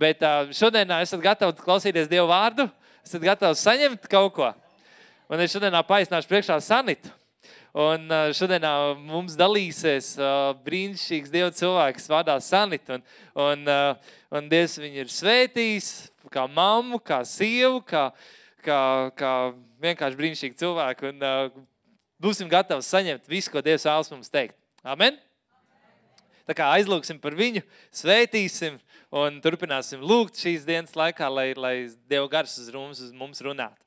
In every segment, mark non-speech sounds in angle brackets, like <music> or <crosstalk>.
Bet uh, šodien esat gatavi klausīties Dieva vārdu, esat gatavi saņemt kaut ko. Un es šodien paaicināšu priekšā Sanitu. Un šodien mums dalīsies brīnišķīgs Dieva cilvēks vārdā Sanita. Un, un, un Dievs viņu ir svētījis kā mammu, kā sievu, kā, kā, kā vienkārši brīnišķīgu cilvēku. Un būsim gatavi saņemt visu, ko Dievs vēlas mums teikt. Amen! Tā kā aizlūgsim par viņu, svētīsim un turpināsim lūgt šīs dienas laikā, lai, lai Dieva gars uz mums, uz mums runātu.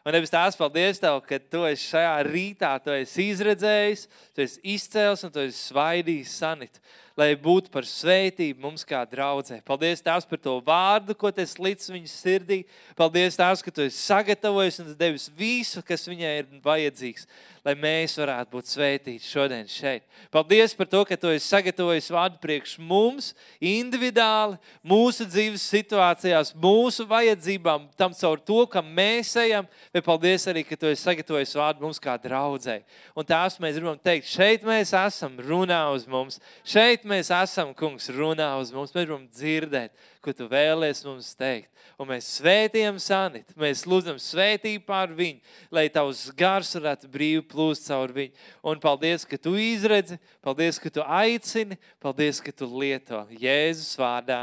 Un es tās paldies Tev, ka Tu esi šajā rītā, Tu esi izredzējis, Tu esi izcēlis un Tu esi svaidījis sanitu, lai būtu par svētību mums kā draudzē. Paldies Tās par to vārdu, ko Tu esi līdz viņas sirdī. Paldies Tās, ka Tu esi sagatavojis un devis visu, kas viņai ir vajadzīgs lai mēs varētu būt svētīti šodien šeit. Paldies par to, ka tu esi sagatavojis vārdu priekš mums, individuāli, mūsu dzīves situācijās, mūsu vajadzībām, tam caur to, kam mēs ejam, bet paldies arī, ka tu esi sagatavojis vārdu mums kā draudzēji. Un tās mēs gribam teikt, šeit mēs esam, runā uz mums, šeit mēs esam, kungs, runā uz mums, mēs gribam dzirdēt, ko tu vēlies mums teikt un mēs svētījam Sanitu. Mēs lūdzam svētību pār viņu, lai tavs gars varētu brīvi plūst caur viņu. Un paldies, ka tu izredzi, paldies, ka tu aicini, paldies, ka tu lieto Jēzus vārdā.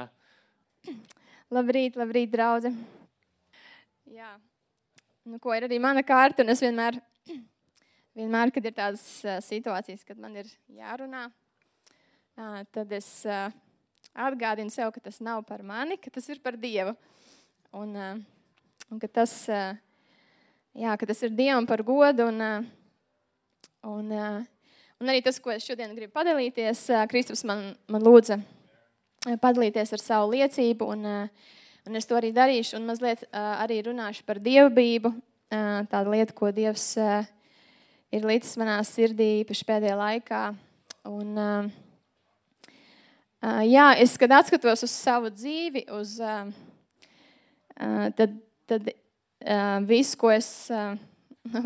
Labrīt, labrīt, draugi. Jā, nu, ko ir arī mana kārta, un es vienmēr, vienmēr kad ir tādas situācijas, kad man ir jārunā, tad es atgādinu sev, ka tas nav par mani, ka tas ir par Dievu. Un, eh, un ka, tas, eh, jā, ka tas ir Dievam par godu. Un, eh, un, un arī tas, ko es šodien gribu padalīties, Kristus man, man lūdza padalīties ar savu liecību. Un, un es to arī darīšu. Un mazliet arī runāšu par dievbijību. Tāda lieta, ko Dievs ir līdz manā sirdī īpaši pēdējā laikā. Un, jā, es, kad atskatos uz savu dzīvi, uz, tad, tad viss, ko es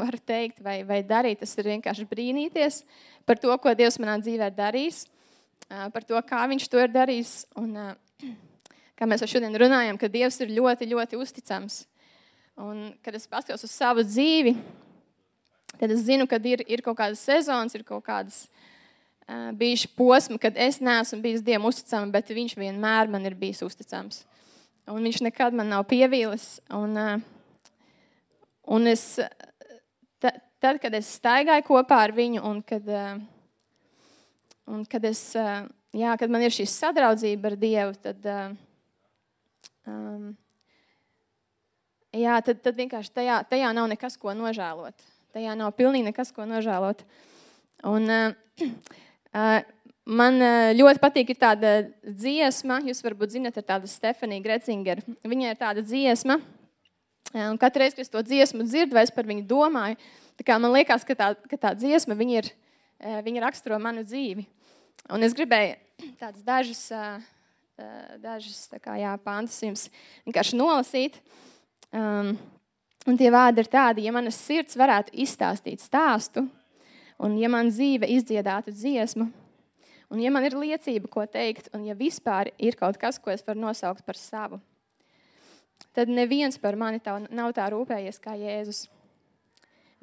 varu teikt vai, vai darīt, tas ir vienkārši brīnīties par to, ko Dievs manā dzīvē ir darījis, par to, kā Viņš to ir darījis. Un, <clears throat> kā mēs jau šodien runājam, ka Dievs ir ļoti, ļoti uzticams. Un, kad es paskatos uz savu dzīvi, tad es zinu, ka ir, ir kaut kādas sezonas, ir kaut kādas uh, bijušas posmi, kad es neesmu bijis Dievam uzticams, bet Viņš vienmēr man ir bijis uzticams. Un viņš nekad man nav pievīlis. Un, un es, tad, kad es staigāju kopā ar viņu, un kad, un kad, es, jā, kad man ir šī sadraudzība ar Dievu, tad, um, jā, tad, tad vienkārši tajā, tajā nav nekas, ko nožēlot. Tajā nav pilnīgi nekas, ko nožēlot. Un, uh, Man ļoti patīk tāda dziesma, jūs varbūt zinat, ir tāda Stefanija Grecingera. Viņai ir tāda dziesma, un katru reizi, kad es to dziesmu dzirdu, es par viņu domāju, man liekas, ka tā, ka tā dziesma viņa ir, viņa raksturo manu dzīvi. Un es gribēju tādas dažas, dažas kā, jā, pāntus jums vienkārši nolasīt. Um, un tie vārdi ir tādi, ja manas sirds varētu izstāstīt stāstu, un ja man dzīve izdziedātu dziesmu, Un, ja man ir liecība, ko teikt, un ja vispār ir kaut kas, ko es varu nosaukt par savu, tad neviens par mani tā, nav tā rūpējies kā Jēzus.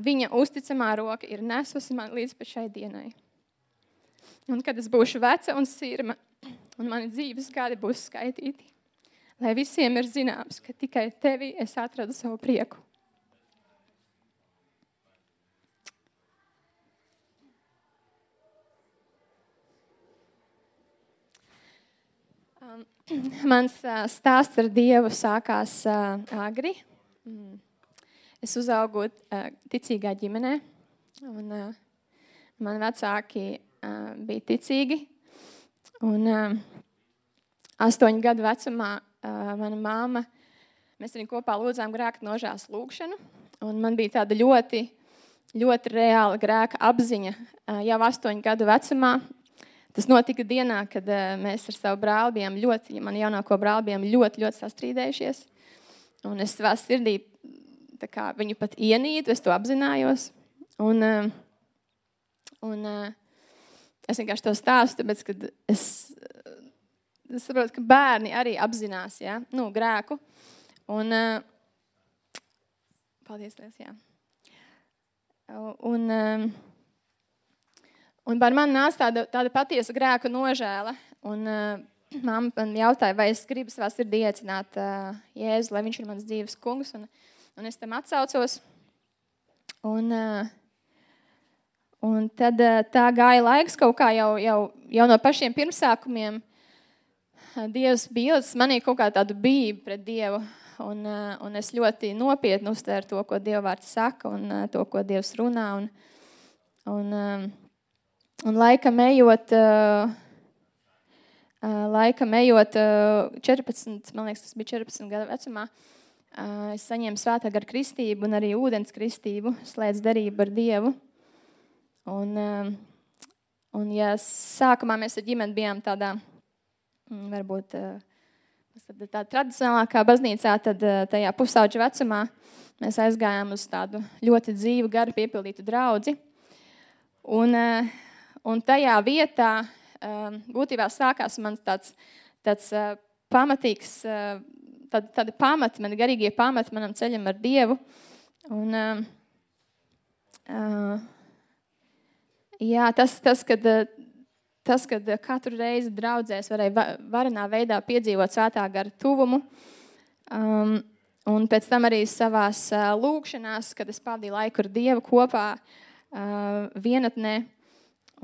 Viņa uzticamā roka ir nesusi man līdz šai dienai. Un kad es būšu veca un sirma, un mani dzīves gadi būs skaitīti, lai visiem ir zināms, ka tikai tevī es atradu savu prieku. Um, <clears throat> mans uh, stāsts ar Dievu sākās uh, agri. Mm. Es uzaugu uh, ticīgā ģimenē, un mani vecāki bija ticīgi. Un, astoņu gadu vecumā mana māma, mēs arī kopā lūdzām grēka nožēlas lūgšanu. Un man bija tāda ļoti, ļoti reāla grēka apziņa jau astoņu gadu vecumā. Tas notika dienā, kad uh, mēs ar savu brāli bijām ļoti, man jaunāko brāli bijām ļoti, ļoti sastrīdējušies. Un es savā sirdī kā, viņu pat ienīdu, es to apzinājos. Un, uh, un uh, es vienkārši to stāstu, tāpēc, kad es es saprotu, ka bērni arī apzinās ja? nu, grēku. Un, paldies, Lies, jā. Un, um, un par mani nāca tāda, tāda patiesa grēka nožēla. Un, <clears throat> uh, Māma man jautāja, vai es gribu savā sirdī iecināt uh, Jēzu, lai viņš ir mans dzīves kungs. Un, un es tam atsaucos. Un, uh, Un tad eh, tā gāja laiks kaut kā jau, jau, jau no pašiem pirmsākumiem. Dievs bija ielicis manī kaut kā tādu bību pret Dievu. Un, eh, un es ļoti nopietni uztvēru to, ko Dieva vārds saka, un eh, to, ko Dievs runā. Un, un, un laikam ejot, laikam ejot 14, man liekas, tas bija 14 gadu vecumā, es saņēmu svētā gara kristību un arī ūdens kristību, slēdz darību ar Dievu. Un, un ja sākumā mēs ar ģimeni bijām tādā, mm, varbūt tā tradicionālākā baznīcā, tad tajā pusauģa vecumā mēs aizgājām uz tādu ļoti dzīvu, garu piepildītu draugu. Un, uh, un tajā vietā um, būtībā sākās mans tāds, tāds pamatīgs, tādi, tādi pamati, mani garīgie pamati manam ceļam ar Dievu. Un, um, uh, Jā, tas, tas kad, tas, kad katru reizi draudzēs varēja varenā veidā piedzīvot svētā gara tuvumu. Um, un pēc tam arī savā uh, lūkšanās, kad es pavadīju laiku ar Dievu kopā uh, vienatnē.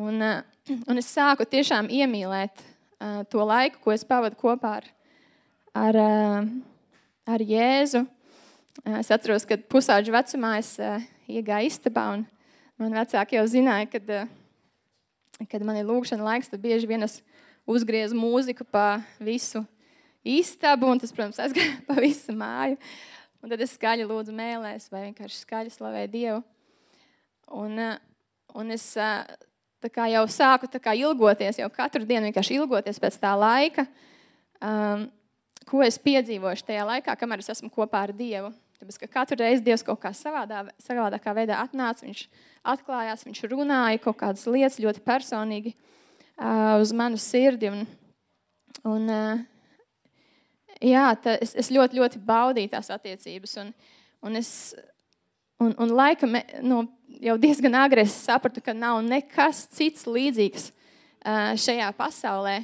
Un, uh, <clears throat> un es sāku tiešām iemīlēt uh, to laiku, ko es pavadu kopā ar, ar, uh, ar Jēzu. Es atceros, kad pusauģa vecumā es iegāju istabā un Man vecāki jau zināja, kad, eh, kad man ir lūkšana laiks, tad bieži vien es uzgriezu mūziku pa visu istabu, un tas, protams, <laughs> aizgāja pa visu māju. Un tad es skaļi lūdzu mēlēs, vai vienkārši skaļi slavēju Dievu. Un, eh, un es eh, kā, jau sāku kā, ilgoties, jau katru dienu vienkārši ilgoties pēc tā laika, um, ko es piedzīvoju tajā laikā, kamēr es esmu kopā ar Dievu. Tāpēc, ka katru reizi Dievs kaut kā savādā, savādākā veidā atnāca, viņš atklājās, viņš runāja kaut kādas lietas ļoti personīgi uh, uz manu sirdi. Un, un, uh, jā, tā, es, es ļoti, ļoti baudīju tās attiecības. Un, un es, un, un laika nu, jau diezgan agri sapratu, ka nav nekas cits līdzīgs uh, šajā pasaulē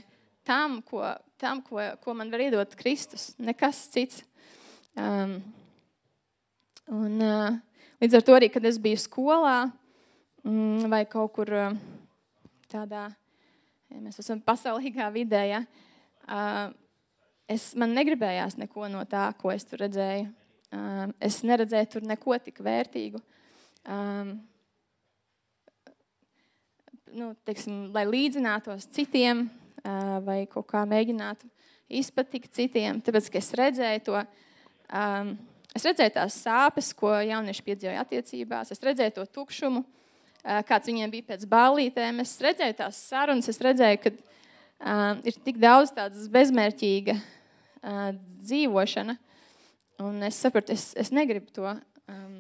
tam, ko, tam ko, ko man var iedot Kristus. Nekas cits. Um, un, uh, līdz ar to arī, kad es biju skolā, Mm, vai kaut kur eh, tādā, ja mēs esam pasaulīgā vidē, ja, es, man negribējās neko no tā, ko es tur redzēju. Es neredzēju tur neko tik vērtīgu. Nu, teiksim, lai līdzinātos citiem, vai kaut kā mēģinātu izpatikt citiem, tāpēc, ka es redzēju to, es redzēju tās sāpes, ko jaunieši piedzīvoja attiecībās, es redzēju to tukšumu, kāds viņiem bija pēc ballītēm. Es redzēju tās sarunas, es redzēju, ka uh, ir tik daudz tādas bezmērķīga uh, dzīvošana. Un es sapratu, es, es negribu to. Um,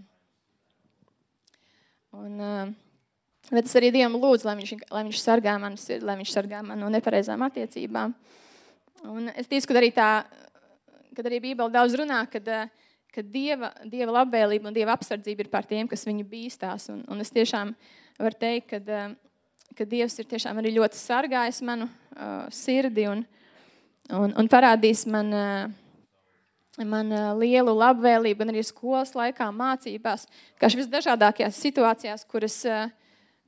un, uh, bet es arī Dievam lūdzu, lai viņš, lai viņš sargā mani sirdi, lai viņš sargā mani no nepareizām attiecībām. Un es ticu, ka arī tā, kad arī Bībele daudz runā, kad, uh, ka dieva, dieva labvēlība un dieva apsardzība ir pār tiem, kas viņu bīstās. Un, un es tiešām varu teikt, ka, eh, ka Dievs ir tiešām arī ļoti sargājis manu uh, sirdi un, un, un parādījis man, uh, man uh, lielu labvēlību, gan arī skolas laikā, mācībās, kā visdažādākajās situācijās, kuras uh,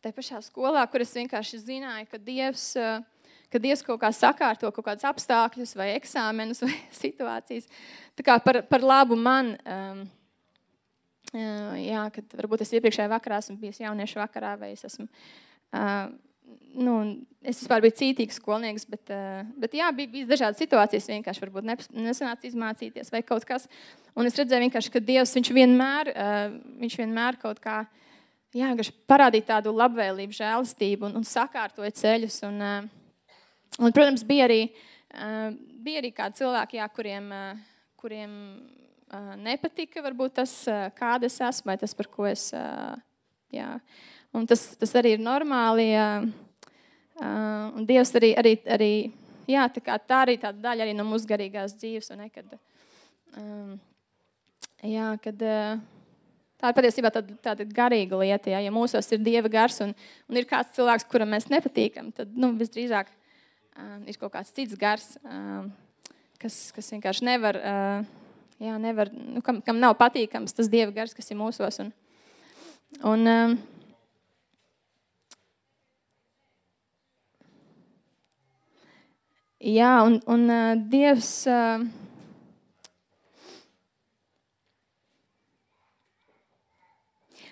tajā pašā skolā, kuras vienkārši zināju, ka Dievs. Uh, ka Dievs kaut kā sakārto kaut kādus apstākļus, vai eksāmenus, vai <laughs> situācijas. Tā kā par, par labu man, um, jā, kad varbūt es iepriekšējā vakarā esmu bijis jauniešu vakarā, vai es esmu. Uh, Nu, es vispār biju cītīgs skolnieks, bet, uh, bet jā, bija, bija dažādas situācijas. Vienkārši varbūt nesanāca izmācīties vai kaut kas. Un es redzēju, ka Dievs viņš vienmēr, uh, viņš vienmēr kaut kā jā, parādīja tādu labvēlību, žēlastību un, un sakārtoja ceļus. Un, uh, Un, protams, bija arī, bija arī kādi cilvēki, jā, kuriem, kuriem nepatika varbūt tas, kāda es esmu, vai tas, par ko es. Jā. Un tas, tas arī ir normāli. Uh, un Dievs arī, arī, arī jā, tā, kā, tā arī tāda daļa arī no mūsu garīgās dzīves. Ne, kad, um, jā, kad, uh, tā ir patiesībā tāda, tāda garīga lieta. Jā. Ja mūsos ir dieva gars un, un ir kāds cilvēks, kuram mēs nepatīkam, tad nu, visdrīzāk um, ir kaut kāds cits gars, um, kas, kas vienkārši nevar. Uh, Jā, nevar, nu, kam, kam nav patīkams tas dieva gars, kas ir mūsos. Un, un, um, Jā, un, un uh, Dievs. Uh,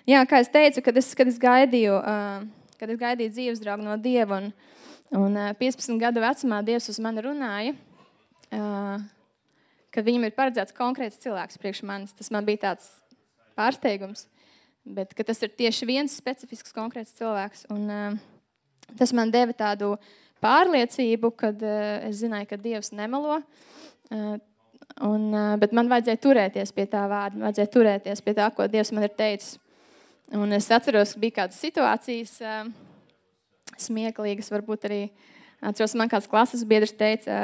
jā, kā es teicu, kad es, kad es gaidīju, uh, kad es gaidīju dzīves draugu no Dieva, un, un uh, 15 gadu vecumā Dievs uz mani runāja, uh, ka viņam ir paredzēts konkrēts cilvēks priekš manis. Tas man bija tāds pārsteigums, bet tas ir tieši viens specifisks konkrēts cilvēks. Un, uh, tas man deva tādu pārliecību, kad uh, es zināju, ka Dievs nemelo. Uh, un, uh, bet man vajadzēja turēties pie tā vārda, man vajadzēja turēties pie tā, ko Dievs man ir teicis. Un es atceros, ka bija kādas situācijas, smieklīgas, varbūt arī. Atceros, man kāds klases biedrs teica,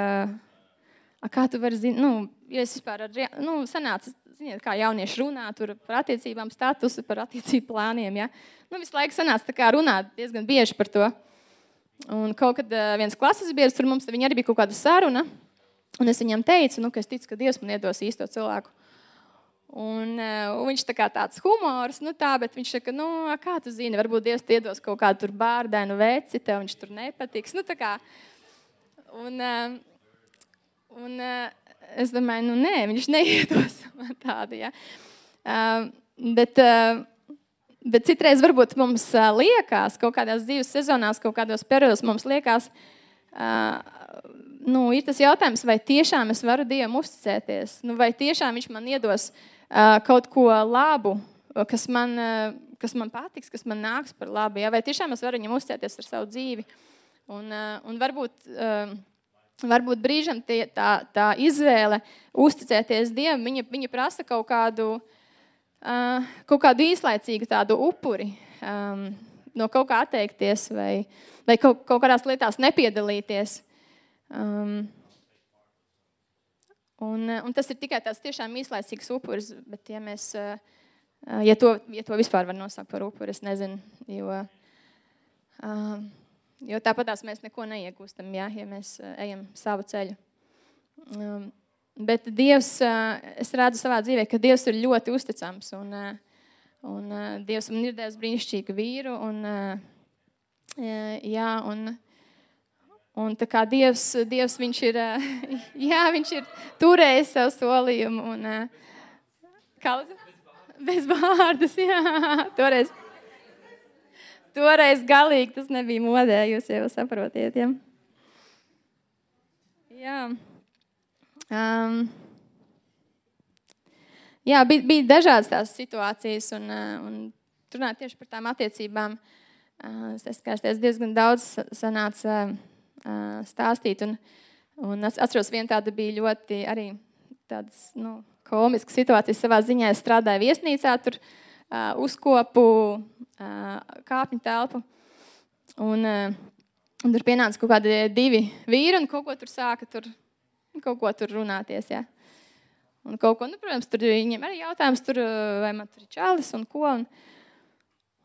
kā tu vari zināt, nu, ja es vispār ar, nu, sanācu, ziniet, kā jaunieši runā par attiecībām, statusu, par attiecību plāniem. Ja? Nu, visu laiku sanāca runāt diezgan bieži par to. Un kaut kad viens klases biedrs tur mums arī bija kaut kāda saruna. Un es viņam teicu, nu, ka es ticu, ka Dievs man iedos īsto cilvēku. Un, un viņš tā kā tāds humors, nu tā, bet viņš saka, nu, kā tu zini, varbūt Dievs iedos kaut kādu bārdainu veci, tev viņš tur nepatiks. Nu, kā. Un, un es domāju, nu, nē, viņš <laughs> neiedos man tādu. Ja. Bet, Bet citreiz varbūt mums liekas, kaut kādās dzīves sezonās, kaut kādos periodos mums liekas, nu, ir tas jautājums, vai tiešām es varu Dievam uzticēties, nu, vai tiešām Viņš man iedos kaut ko labu, kas man, kas man patiks, kas man nāks par labu, ja? vai tiešām es varu Viņam uzticēties ar savu dzīvi. Un, un varbūt, varbūt brīžam tie, tā, tā izvēle uzticēties Dievam, viņa, viņa prasa kaut kādu uh, uh, kaut kādu īslaicīgu tādu upuri, um, no kaut kā atteikties vai, vai kaut, kaut kādās lietās nepiedalīties. Um, un, un tas ir tikai tāds tiešām īslaicīgs upuris, bet ja mēs. Uh, Ja to, ja to vispār var nosaukt par upuri, es nezinu. Jo, um, jo tāpatās mēs neko neiegūstam, ja, ja mēs ejam savu ceļu. Um, Bet Dievs, es redzu savā dzīvē, ka Dievs ir ļoti uzticams. Un, un Dievs man ir devis brīnišķīgu vīru. Un, jā, un, un tā kā Dievs, Dievs viņš ir, <laughs> jā, viņš ir turējis savu solījumu. Un, Kauza? Bez vārdas, <laughs> jā. Toreiz, toreiz galīgi tas nebija modē, jūs jau saprotiet. Ja? Jā. Um, jā, bija, bija dažādas tās situācijas, un, uh, un runāt tieši par tām attiecībām. Uh, es skaties, diezgan daudz sanāca uh, stāstīt. Un, un atceros, viena tāda bija ļoti arī tādas, nu, komiska situācija. Savā ziņā es strādāju viesnīcā, tur uzkopu kāpņu telpu. Un, un tur pienāca kaut kādi divi vīri un kaut ko tur sāka. Tur kaut ko tur runāties. Ja? Un kaut ko, nu, protams, tur viņiem arī jautājums, tur, vai man tur ir čalis un ko. Un,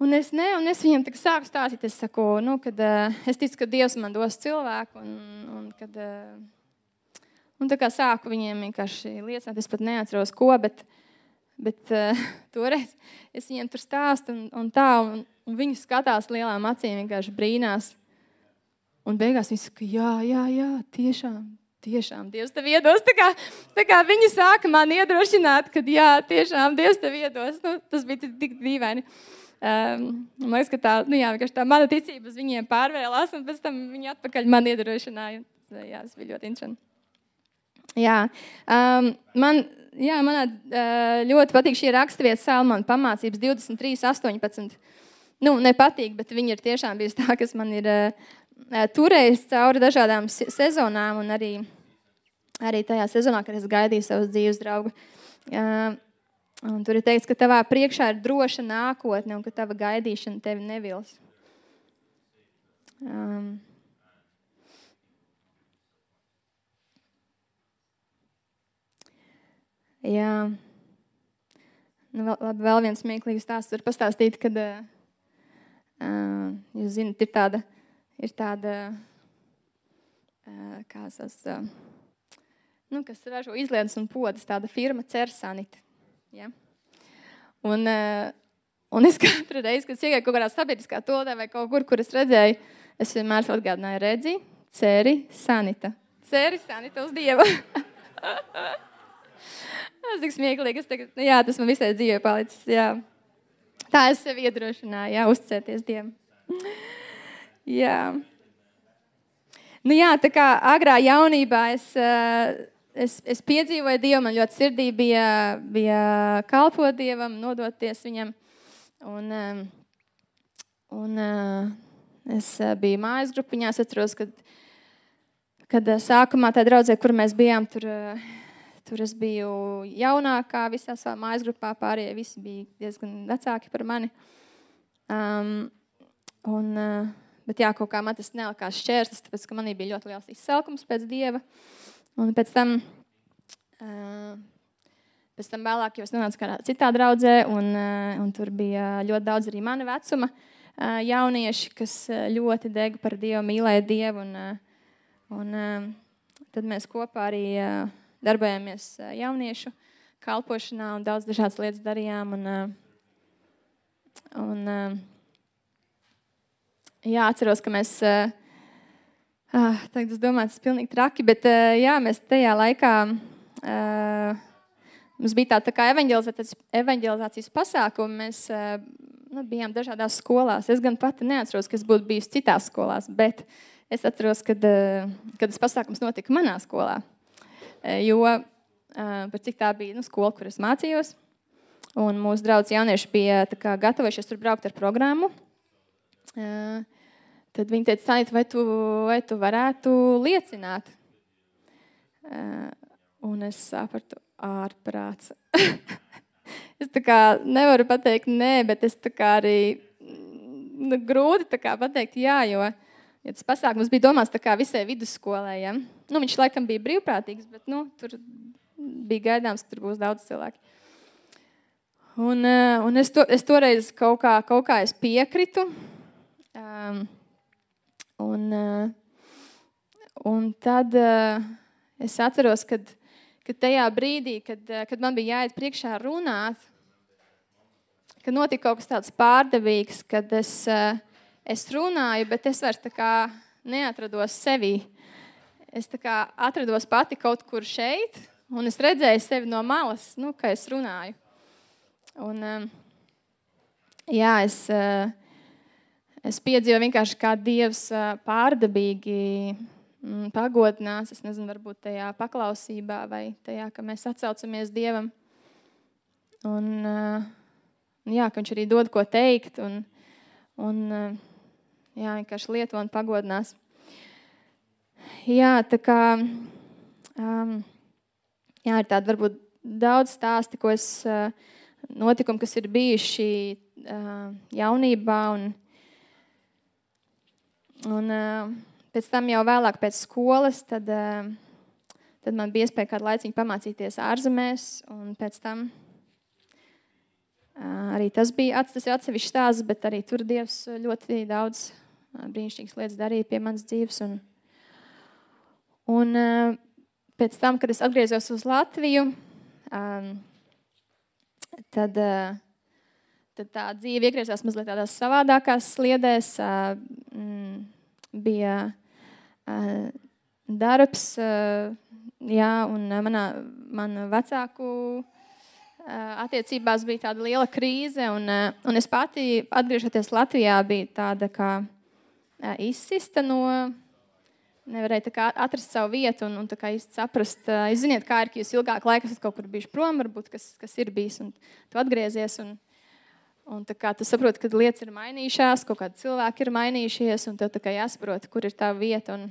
un es, ne, un es viņiem sāku stāstīt, es saku, nu, kad, uh, es ticu, ka Dievs man dos cilvēku. Un, un, kad, uh, un tā kā sāku viņiem vienkārši liecināt, es pat neatceros, ko. Bet, Bet <laughs> toreiz es viņiem tur stāstu, un, un tā, un, un viņi skatās lielām acīm, vienkārši brīnās. Un beigās viņi saka, jā, jā, jā, tiešām, Tiešām Dievs tev iedos. Tā kā, tā kā viņi sāka man iedrošināt, ka jā, tiešām Dievs tev iedos. Nu, tas bija tik dīvaini. Um, man liekas, ka tā, nu, jā, tā mana ticība uz viņiem pārvēlās, un pēc tam viņi atpakaļ man iedrošināja. Jā, tas bija ļoti interesanti. Jā, um, man jā, manā, uh, ļoti patīk šī raksturvieta, Salmāna pamācības 23, 18. Nu, nepatīk, bet viņi ir tiešām bijusi tā, kas man ir uh, turējis cauri dažādām sezonām, un arī, arī tajā sezonā, kad es gaidīju savus dzīves draugus. Un tur ir teikts, ka tavā priekšā ir droša nākotne un ka tava gaidīšana tevi nevils. Um, jā, nu, vēl, labi, vēl viens smieklīgs stāsts var pastāstīt, kad uh, jūs zinat, ir tāda ir tāda uh, kā tas, uh, nu, kas ražo izlietas un podas, tāda firma Cersanita. Ja? Un, uh, un es <laughs> katru reizi, kad iegāju kaut kādā sabiedriskā tolē vai kaut kur, kur es redzēju, es vienmēr atgādināju, redzi, ceri, sanita. Ceri, sanita uz Dievu. <laughs> Tas ir smieklīgi. Tagad, nu, jā, tas man visai dzīvē palicis. Jā. Tā es sev iedrošināju, jā, uzticēties Dievam. Jā. Nu, jā, tā kā agrā jaunībā es, eh, es, es piedzīvoju Dievu, man ļoti sirdī bija, bija kalpot Dievam, nodoties Viņam. Un, eh, un eh, es biju mājas grupiņā, es atceros, kad, kad sākumā tā draudzē, kur mēs bijām, tur Tur es biju jaunākā visā savā mājas grupā, pārējie visi bija diezgan vecāki par mani. Um, un, uh, bet jā, kaut kā man tas nelikās šķērslis, tāpēc ka manī bija ļoti liels izsalkums pēc dieva. Un pēc tam, uh, pēc tam vēlāk jau es nonācu kādā citā draudzē, un, uh, un tur bija ļoti daudz arī mana vecuma uh, jaunieši, kas ļoti dega par Dievu, mīlēja Dievu. Un, uh, un, uh, tad mēs kopā arī uh, darbojāmies jauniešu kalpošanā un daudz dažādas lietas darījām. Un, un, jā, atceros, ka mēs. Tagad es domāju, tas ir pilnīgi traki, bet jā, mēs tajā laikā mums bija tāda tā evanģelizācijas, evanģelizācijas pasākuma. Mēs nu, bijām dažādās skolās. Es gan pati neatceros, ka es būtu bijusi citās skolās, bet es atceros, kad, kad tas pasākums notika manā skolā. Eh, jo par cik tā bija nu, skola, kur es mācījos. Un mūsu draugi jaunieši bija gatavojušies tur braukt ar programmu. Eh, tad viņi teica, Sanita, vai tu, vai tu varētu liecināt? Un es sapratu, ārprāts. <laughs> es tā kā nevaru pateikt nē, bet es tā kā arī nu, grūti tā kā pateikt jā, jo Ja tas pasākums bija domāts visai vidusskolai. Ja? Nu, viņš laikam bija brīvprātīgs, bet nu, tur bija gaidāms, ka tur būs daudz cilvēku. Un, uh, un es, to, es toreiz kaut kā, kaut kā es piekritu. Um, un, uh, un tad uh, es atceros, kad, kad tajā brīdī, kad, uh, kad man bija jāiet priekšā runāt, kad notika kaut kas tāds pārdevīgs, kad es. Es runāju, bet es vairs neatrados sevi. Es atrados pati kaut kur šeit, un es redzēju sevi no malas, nu, ka es runāju. Un, jā, es, es piedzīvoju vienkārši kā Dievs pārdabīgi mm, pagodinās. Es nezinu, varbūt tajā paklausībā vai tajā, ka mēs atcaucamies Dievam. Un, jā, ka viņš arī dod ko teikt. Un, un, jā, vienkārši lieto un pagodinās. Jā, tā kā um, jā, ir tāda varbūt daudz stāsti, ko es notikumu, kas ir bijuši jaunībā. Un, un uh, pēc tam jau vēlāk pēc skolas, tad, uh, tad man bija iespēja kādu laiciņu pamācīties ārzemēs. Un pēc tam uh, arī tas bija tas atsevišķs stāsts, bet arī tur Dievs ļoti daudz brīnišķīgas lietas darīja pie manas dzīves. Un, un pēc tam, kad es atgriezos uz Latviju, tad, tad tā dzīve iegriezās mazliet tādās savādākās sliedēs. Bija darbs, jā, un manā, manā vecāku attiecībās bija tāda liela krīze. Un, un es pati, atgriežoties Latvijā, bija tāda kā izsista no. Nevarēja atrast savu vietu un, un īsti saprast, uh, ziniet, kā ir, ka jūs ilgāk laika esat kaut kur bijuši prom, varbūt kas, kas ir bijis, un tu atgriezies. Un, un kā, tu saproti, ka lietas ir mainījušās, kaut kādi cilvēki ir mainījušies, un tev jāsaprot, kur ir tā vieta. Un,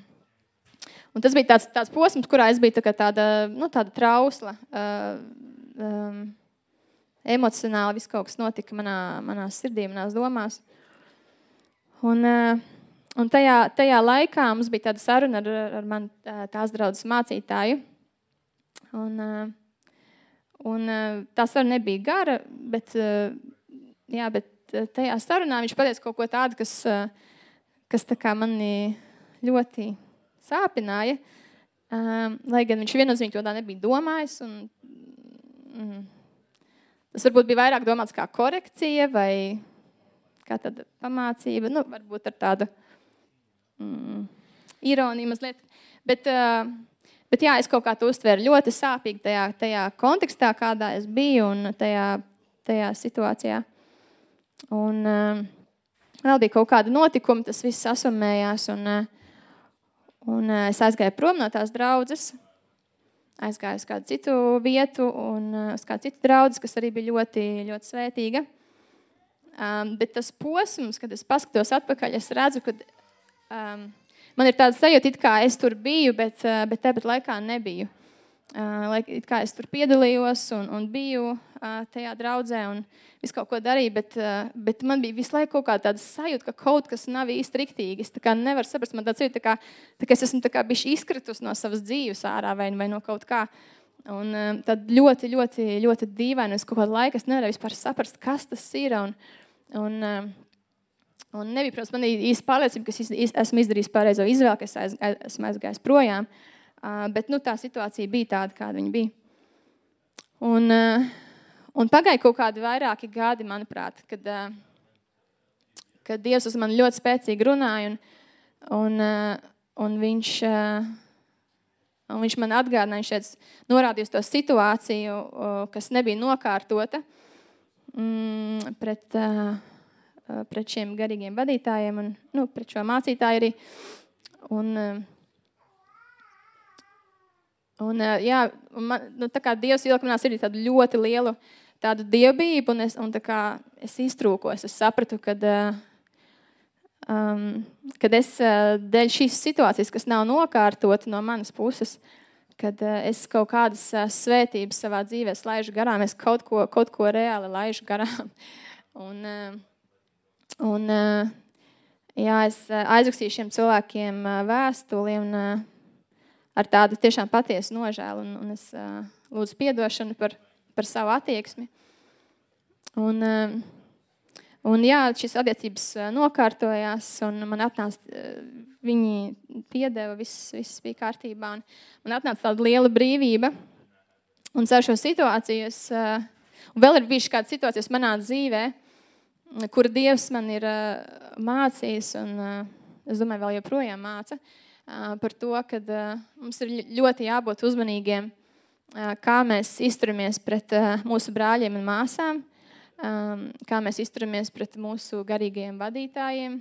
un tas bija tāds, tāds posms, kurā es biju tā tāda, nu, tāda trausla. Uh, um, emocionāli viss kaut kas notika manā, manā sirdī, manās domās. Un, uh, Un tajā, tajā laikā mums bija tāda saruna ar, ar manu tās draugu mācītāju. Un, un tā saruna nebija gara, bet, jā, bet tajā sarunā viņš pateica kaut ko tādu, kas, kas tā mani ļoti sāpināja. Lai gan viņš viennozīmīgi to tā nebija domājis. Un, mm, tas varbūt bija vairāk domāts kā korekcija vai kā tāda pamācība, nu, varbūt ar tādu mm, ironiju mazliet. Bet, uh, bet jā, es kaut kā to uztvēru ļoti sāpīgi tajā, tajā kontekstā, kādā es biju un tajā, tajā situācijā. Un uh, vēl bija kaut kāda notikuma, tas viss sasumējās. Un, uh, un uh, es aizgāju prom no tās draudzes. Aizgāju uz kādu citu vietu, un uh, uz kādu citu draugu, kas arī bija ļoti, ļoti svētīga. Um, bet tas posms, kad es paskatos atpakaļ, es redzu, ka um, man ir tāds sajūta, kā es tur biju, bet, uh, bet tāpat laikā nebiju. Uh, kā es tur piedalījos un, un biju uh, tajā draudzē un visu kaut ko darīju, bet, uh, bet man bija visu laiku kaut kāda sajūta, ka kaut kas nav īsti riktīgi. Es nevaru saprast, man tāds jūtas, tā kā, tā kā es esmu bijis izkritus no savas dzīves ārā vai, vai no kaut kā. Un, tad ļoti, ļoti, ļoti dīvaini. Es kaut kādu laiku nevarēju vispār saprast, kas tas ir. Un, Un, eh, un nebija, protams, man īsti pārliecība, ka es esmu izdarījis pareizo izvēli, ka es aiz, esmu aizgājis projām. Uh, bet nu, tā situācija bija tāda, kāda viņa bija. Un, uh, un pagāja kaut kādi vairāki gadi, manuprāt, kad, uh, kad Dievs uz mani ļoti spēcīgi runāja. Un, un, un viņš, un viņš man atgādināja, viņš norādīja uz to situāciju, kas nebija nokārtota. Mm, pret, pret šiem garīgiem vadītājiem un nu, pret šo mācītāju arī. Un, Un, jā, man, nu, tā kā Dievs ielika manā sirdī tādu ļoti lielu tādu dievbijību, un es, un tā es iztrūkos. Es sapratu, ka um, kad es dēļ šīs situācijas, kas nav nokārtota no manas puses, kad es kaut kādas svētības savā dzīvē laižu garām, es kaut ko, kaut ko reāli laižu garām. <laughs> Un, un, jā, es aizrakstīju šiem cilvēkiem vēstuli un, ar tādu tiešām patiesu nožēlu. Un, un es uh, lūdzu atdošanu par, par savu attieksmi. Un, uh, Un, jā, šīs attiecības nokārtojās, un man atnāca, viņi piedeva, viss, viss bija kārtībā. Man atnāca tāda liela brīvība. Un ar šo situāciju, es, un vēl ir bijušas kādas situācijas manā dzīvē, kur Dievs man ir mācījis, un es domāju, vēl joprojām māca par to, ka mums ir ļoti jābūt uzmanīgiem, kā mēs izturamies pret mūsu brāļiem un māsām kā mēs izturamies pret mūsu garīgajiem vadītājiem.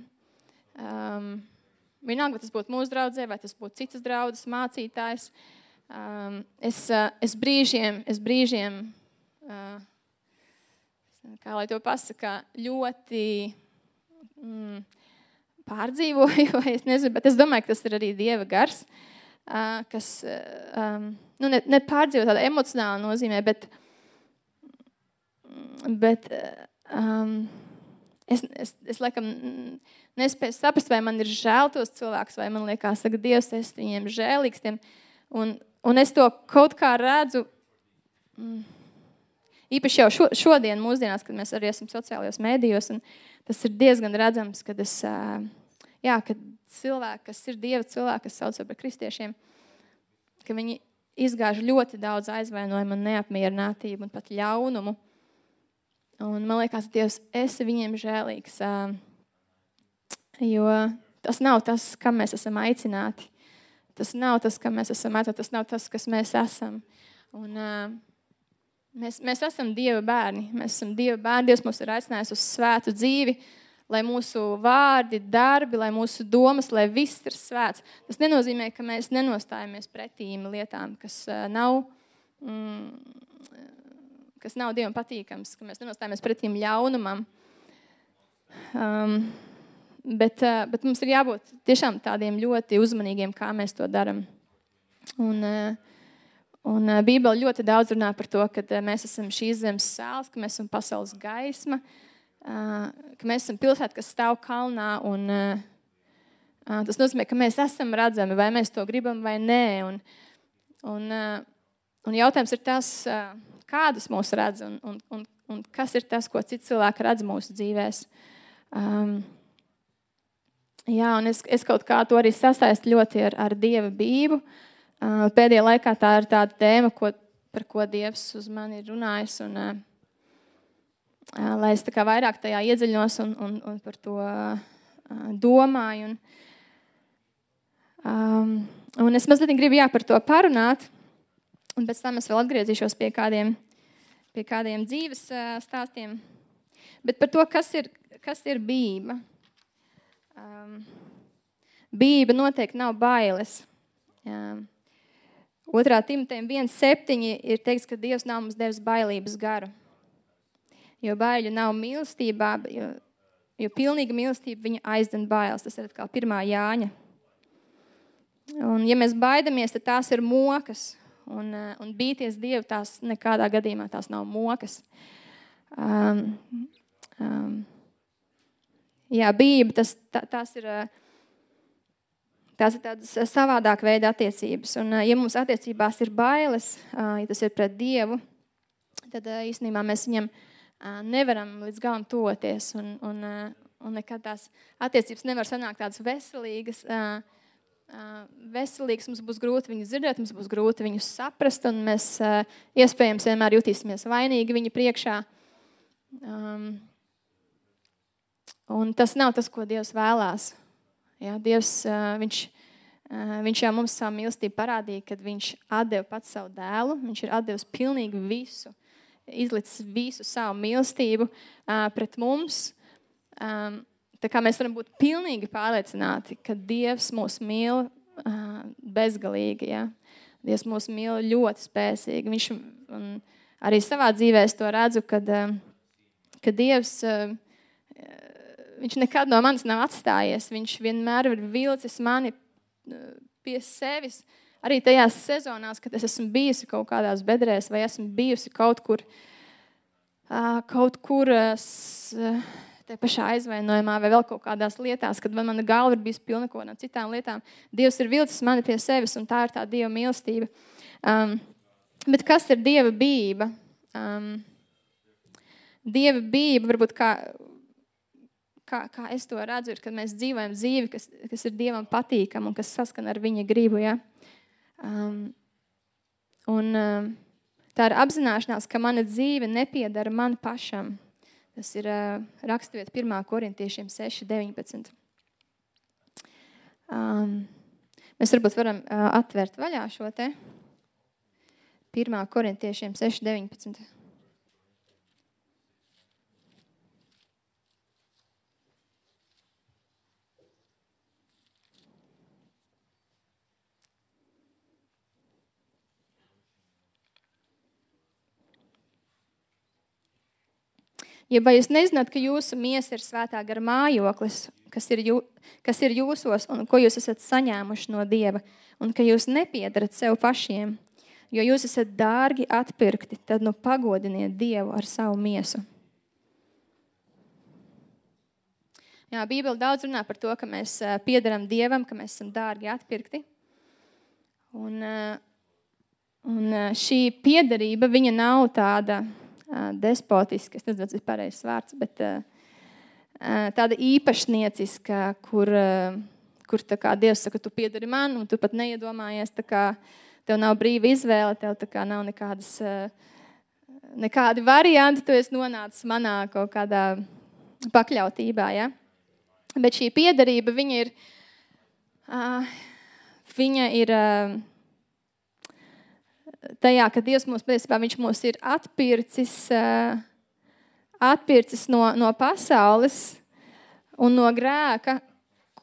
Vienalga, vai tas būtu mūsu draugs, vai tas būtu citas draugs, mācītājs. Es, es brīžiem, es brīžiem kā lai to pasakā, ļoti mm, pārdzīvoju, <laughs> vai es nezinu, bet es domāju, ka tas ir arī Dieva gars, uh, kas nu, ne, ne pārdzīvo tādā emocionālā nozīmē, bet bet um, es, es, es laikam nespēju saprast, vai man ir žēl tos cilvēkus, vai man liekas, ka Dievs es viņiem žēlīgs. Tiem, un, un es to kaut kā redzu. Mm, īpaši jau šo, šodien, mūsdienās, kad mēs arī esam sociālajos mēdījos, tas ir diezgan redzams, kad, es, jā, kad cilvēki, kas ir Dieva cilvēki, kas sauc par kristiešiem, ka viņi izgāž ļoti daudz aizvainojumu, neapmierinātību un pat ļaunumu. Un man liekas, Dievs, esi viņiem žēlīgs. Jo tas nav tas, kam mēs esam aicināti. Tas nav tas, kam mēs esam aicināti. Tas nav tas, kas mēs esam. Un, mēs, mēs esam Dieva bērni. Mēs esam Dieva bērni. Dievs mūs ir aicinājis uz svētu dzīvi. Lai mūsu vārdi, darbi, lai mūsu domas, lai viss ir svēts. Tas nenozīmē, ka mēs nenostājamies pretīm lietām, kas nav mm, kas nav Dievam patīkams, ka mēs nenostājamies pretim ļaunumam. Um, bet, uh, bet mums ir jābūt tiešām tādiem ļoti uzmanīgiem, kā mēs to darām. Un, uh, un uh, Bībele ļoti daudz runā par to, ka uh, mēs esam šīs zemes sēls, ka mēs esam pasaules gaisma, uh, ka mēs esam pilsēta, kas stāv kalnā. Un, tas nozīmē, ka mēs esam redzami, vai mēs to gribam vai nē. Un, un, un jautājums ir tas, kādus mūs redz un, un, un, un kas ir tas, ko citi cilvēki redz mūsu dzīvēm. Um, jā, un es, es kaut kā to arī sasaistu ļoti ar, ar dieva bību. Uh, pēdējā laikā tā ir tāda tēma, ko, par ko Dievs uz mani ir runājis. Un, uh, lai es vairāk tajā iedziļinos un, un, un par to domāju. Un, um, un es mazliet gribu jā, par to parunāt, un pēc tam es vēl atgriezīšos pie kādiem, pie kādiem dzīves stāstiem. Bet par to, kas ir, kas ir bība. Um, bība noteikti nav bailes. Um, Otrā Timotejam 1,7 ir teikts, ka Dievs nav mums devis bailības garu. Jo baiļu nav mīlestībā, jo, jo pilnīga mīlestība viņa aizdzen bailes. Tas ir kā pirmā Jāņa. Un, ja mēs baidamies, tad tās ir mokas. Un, eh, un bīties Dievu tās nekādā gadījumā tās nav mokas. Um, um, jā, bība tas, tā, tās ir. Uh, Tās ir tādas eh, savādāk veida attiecības. Un, eh, ja mums attiecībās ir bailes, ja tas ir pret Dievu, tad īstenībā mēs viņam nevaram līdz galam toties. Un, un, un nekad tās attiecības nevar sanākt tādas veselīgas. Veselīgs mums būs grūti viņu dzirdēt, mums būs grūti viņu saprast, un mēs iespējams vienmēr jutīsimies vainīgi viņa priekšā. Um, un tas nav tas, ko Dievs vēlās. Ja, Dievs, viņš, viņš jau mums savu mīlestību parādīja, kad viņš deva pats savu dēlu. Viņš ir devis pilnīgi visu, izlicis visu savu mīlestību pret mums. Tā kā mēs varam būt pilnīgi pārliecināti, ka Dievs mūs mīl bezgalīgi. Ja? Dievs mūs mīl ļoti spēcīgi. Viņš arī savā dzīvē to redzu, kad, kad Dievs Viņš nekad no manis nav atstājies. Viņš vienmēr ir vilcis mani uh, pie sevis. Arī tajās sezonās, kad es esmu bijusi kaut kādās bedrēs, vai esmu bijusi kaut kur, uh, kaut kur uh, tajā pašā aizvainojumā, vai vēl kaut kādās lietās, kad mana galva ir bijusi pilna no citām lietām. Dievs ir vilcis mani pie sevis, un tā ir tā Dieva mīlestība. Um, bet kas ir Dieva bība? Um, Dieva bība varbūt kā kā, kā es to redzu, ir, kad mēs dzīvojam dzīvi, kas, kas ir Dievam patīkama un kas saskana ar Viņa gribu. Ja? Um, un, um, tā ir apzināšanās, ka mana dzīve nepiedara man pašam. Tas ir uh, raksturvieta 1. korintiešiem 6, 19. Um, mēs varbūt varam uh, atvērt vaļā šo te 1. korintiešiem 6, 19. Ja vai jūs nezināt, ka jūsu miesa ir svētā gara mājoklis, kas ir, jū, kas ir jūsos un ko jūs esat saņēmuši no Dieva, un ka jūs nepiedarat sev pašiem, jo jūs esat dārgi atpirkti, tad nu pagodiniet Dievu ar savu miesu. Jā, Bībele daudz runā par to, ka mēs piedaram Dievam, ka mēs esam dārgi atpirkti. Un, un šī piederība, viņa nav tāda despotiska, es nezinu, tas ir pareizs vārds, bet tāda īpašnieciska, kur, kur Dievs saka, tu piedari man, un tu pat neiedomājies, kā tev nav brīva izvēle, tev nav nekādas, nekādi varianti, tu esi nonācis manā kaut kādā pakļautībā. Ja? Bet šī piederība, viņa ir, viņa ir tajā, ka Dievs mūs, patiesībā, mūs ir atpircis, eh, atpircis no, no pasaules un no grēka,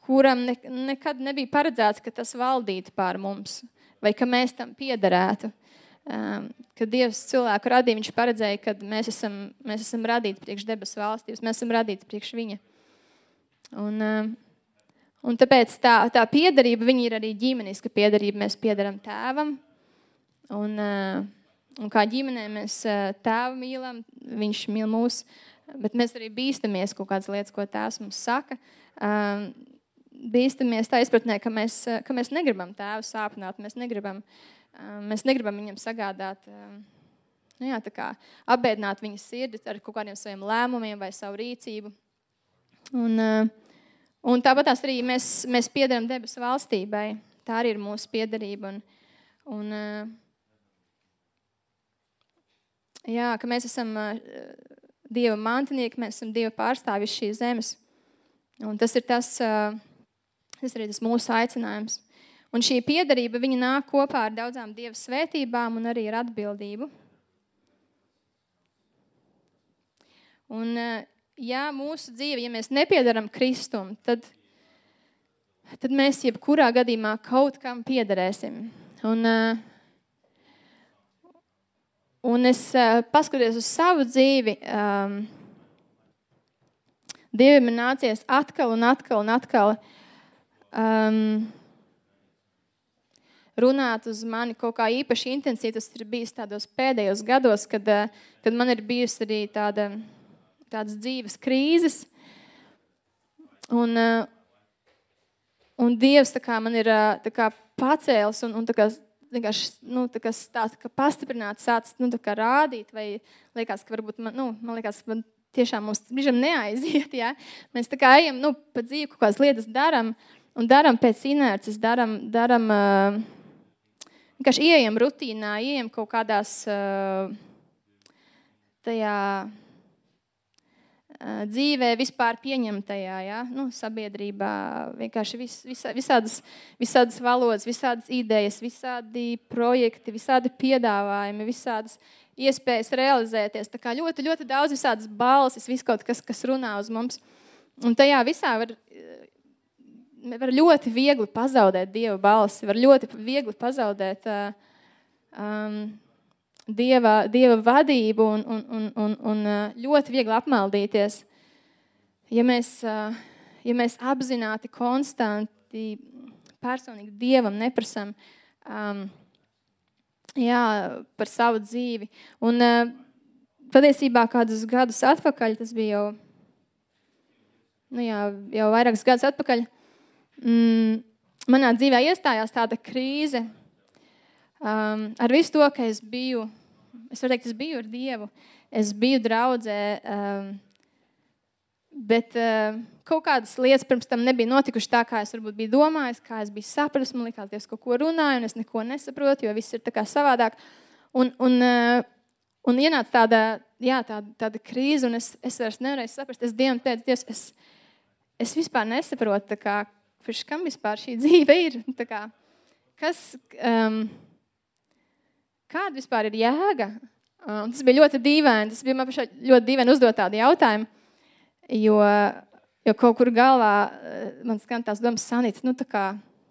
kuram ne, nekad nebija paredzēts, ka tas valdītu pār mums vai ka mēs tam piederētu. Um, kad Dievs cilvēku radīja, viņš paredzēja, ka mēs esam, mēs esam radīti priekš debesu valstības, mēs esam radīti priekš viņa. Un, um, un tāpēc tā, tā piederība ir arī ģimeniska piederība. Mēs piedaram tēvam, Un, eh, un kā ģimenē mēs eh, tēvu mīlam, viņš mīl mūs, bet mēs arī bīstamies kaut kādas lietas, ko tēvs mums saka. Ehm, bīstamies tā izpratnē, ka mēs, eh, ka mēs negribam tēvu sāpināt, mēs negribam, ehm, mēs negribam viņam sagādāt ehm, nu, jā, apbēdināt viņas sirdi ar kaut kādiem saviem lēmumiem vai savu rīcību. Un, un tāpat arī mēs, mēs piedaram debesu valstībai. Tā arī ir mūsu piederība. Un, un, jā, ka mēs esam Dieva mantinieki, mēs esam Dieva pārstāvji šīs zemes. Un tas ir tas, tas, arī tas mūsu aicinājums. Un šī piederība nāk kopā ar daudzām Dieva svētībām un arī ar atbildību. Un, ja mūsu dzīve, ja mēs nepiedaram Kristum, tad, tad mēs jebkurā gadījumā kaut kam piederēsim. Un, uh, Un es uh, paskatījos uz savu dzīvi. Um, Dievam ir nācies atkal un atkal un atkal um, runāt uz mani kaut kā īpaši intensīvi. Tas ir bijis tādos pēdējos gados, kad, uh, kad man ir bijusi arī tāda, tādas dzīves krīzes. Un, uh, un Dievs kā, man ir kā, pacēlis un, un kā, vienkārši nu, tā, kā pastiprināt, sācis nu, rādīt, vai liekas, ka varbūt man, nu, man liekas, ka man tiešām mums brīžam neaiziet. <laughs> Ja? Mēs tā kā ejam nu, pa dzīvi, kaut kādas lietas darām un darām pēc inerces, darām, darām uh, vienkārši ieejam rutīnā, ieejam kaut kādās uh, tajā dzīvē, vispār pieņemtajā ja? nu, sabiedrībā. Vienkārši vis, vis, visādas, visādas valodas, visādas idejas, visādi projekti, visādi piedāvājumi, visādas iespējas realizēties. Tā kā ļoti, ļoti daudz visādas balsis, viss kaut kas, kas runā uz mums. Un tajā visā var, var ļoti viegli pazaudēt dieva balsi, var ļoti viegli pazaudēt. Um, dieva, dieva vadību un, un, un, un, un ļoti viegli apmaldīties. Ja mēs, ja mēs apzināti, konstanti, personīgi dievam neprasām um, jā, par savu dzīvi. Un uh, patiesībā kādus gadus atpakaļ, tas bija jau, nu jā, jau vairākus gadus atpakaļ, mm, manā dzīvē iestājās tāda krīze. Um, ar visu to, ka es biju Es varu teikt, es biju ar Dievu, es biju draudzē, um, bet uh, kaut kādas lietas pirms tam nebija notikušas tā, kā es varbūt biju domājis, kā es biju sapratis. Man liekas, Dievs kaut ko runāja, un es neko nesaprotu, jo viss ir tā kā savādāk. Un, un, uh, un ienāca tāda, jā, tāda, tāda krīze, un es, es vairs nevarēju saprast. Es Dievam teicu, Dievs, es, es vispār nesaprotu, kā, kam vispār šī <laughs> dzīve ir. Kā, kas, um, kāda vispār ir jēga? Un tas bija ļoti dīvaini. Tas bija man pašai ļoti dīvaini uzdot tādu jautājumu. Jo, jo kaut kur galvā man skan tās domas, Sanīts, nu tā kā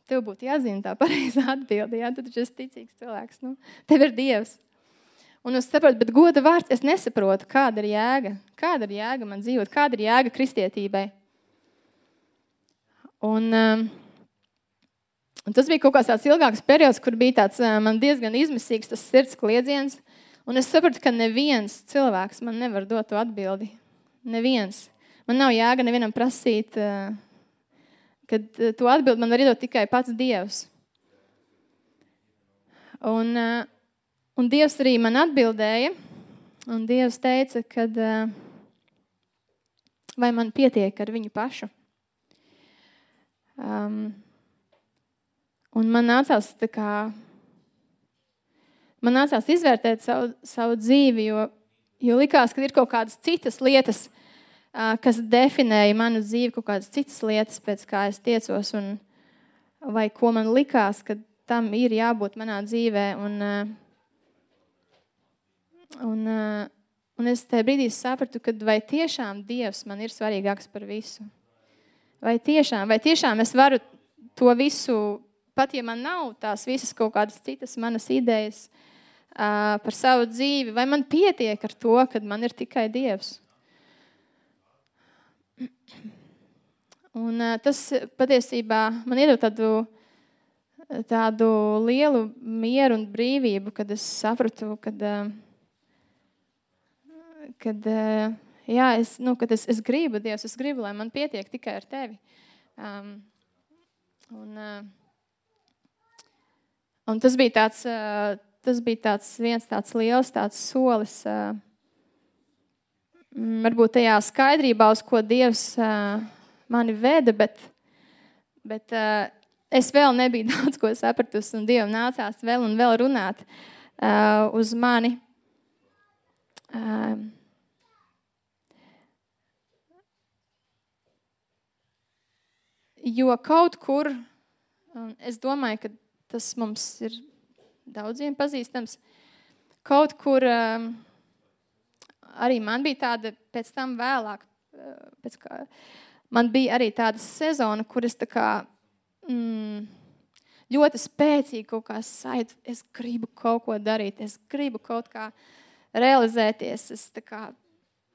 tev būtu jāzina tā pareizā <laughs> atbilde. Jā, tu taču esi ticīgs cilvēks. Nu, tev ir Dievs. Un es saprotu, bet goda vārds es nesaprotu, kāda ir jēga. Kāda ir jēga man dzīvot, kāda ir jēga kristietībai. Un, um, Un tas bija kaut kāds tāds ilgāks periods, kur bija tāds man diezgan izmisīgs tas sirds kliedziens. Un es sapratu, ka neviens cilvēks man nevar dot to atbildi. Neviens. Man nav jēga nevienam prasīt, kad to atbildi man var iedot tikai pats Dievs. Un, un Dievs arī man atbildēja. Un Dievs teica, ka vai man pietiek ar viņu pašu. Um, Un man nācās, kā, man nācās izvērtēt savu, savu dzīvi, jo, jo likās, ka ir kaut kādas citas lietas, kas definēja manu dzīvi, kaut kādas citas lietas, pēc kā es tiecos, un, vai ko man likās, ka tam ir jābūt manā dzīvē. Un, un, un es tajā brīdī sapratu, ka vai tiešām Dievs man ir svarīgāks par visu. Vai tiešām, vai tiešām es varu to visu pat ja man nav tās visas kaut kādas citas manas idejas uh, par savu dzīvi, vai man pietiek ar to, ka man ir tikai Dievs? Un, uh, tas patiesībā man iedod tādu, tādu lielu mieru un brīvību, kad es sapratu, kad, uh, kad, uh, jā, es, nu, kad es, es gribu Dievs, es gribu, lai man pietiek tikai ar tevi. Um, un, uh, Un tas bija tāds, tas bija tāds viens tāds liels tāds solis. Uh, varbūt tajā skaidrībā, uz ko Dievs mani veda, bet, bet es vēl nebiju <laughs> daudz ko sapratusi, un Dievam nācās vēl un vēl runāt uz mani. Jo kaut kur, es domāju, ka tas mums ir daudziem pazīstams, kaut kur um, arī man bija tāda, pēc tam vēlāk, pēc kā, man bija arī tāda sezona, kur es tā kā mm, ļoti spēcīgi kaut kā sajūtu, es gribu kaut ko darīt, es gribu kaut kā realizēties, es tā kā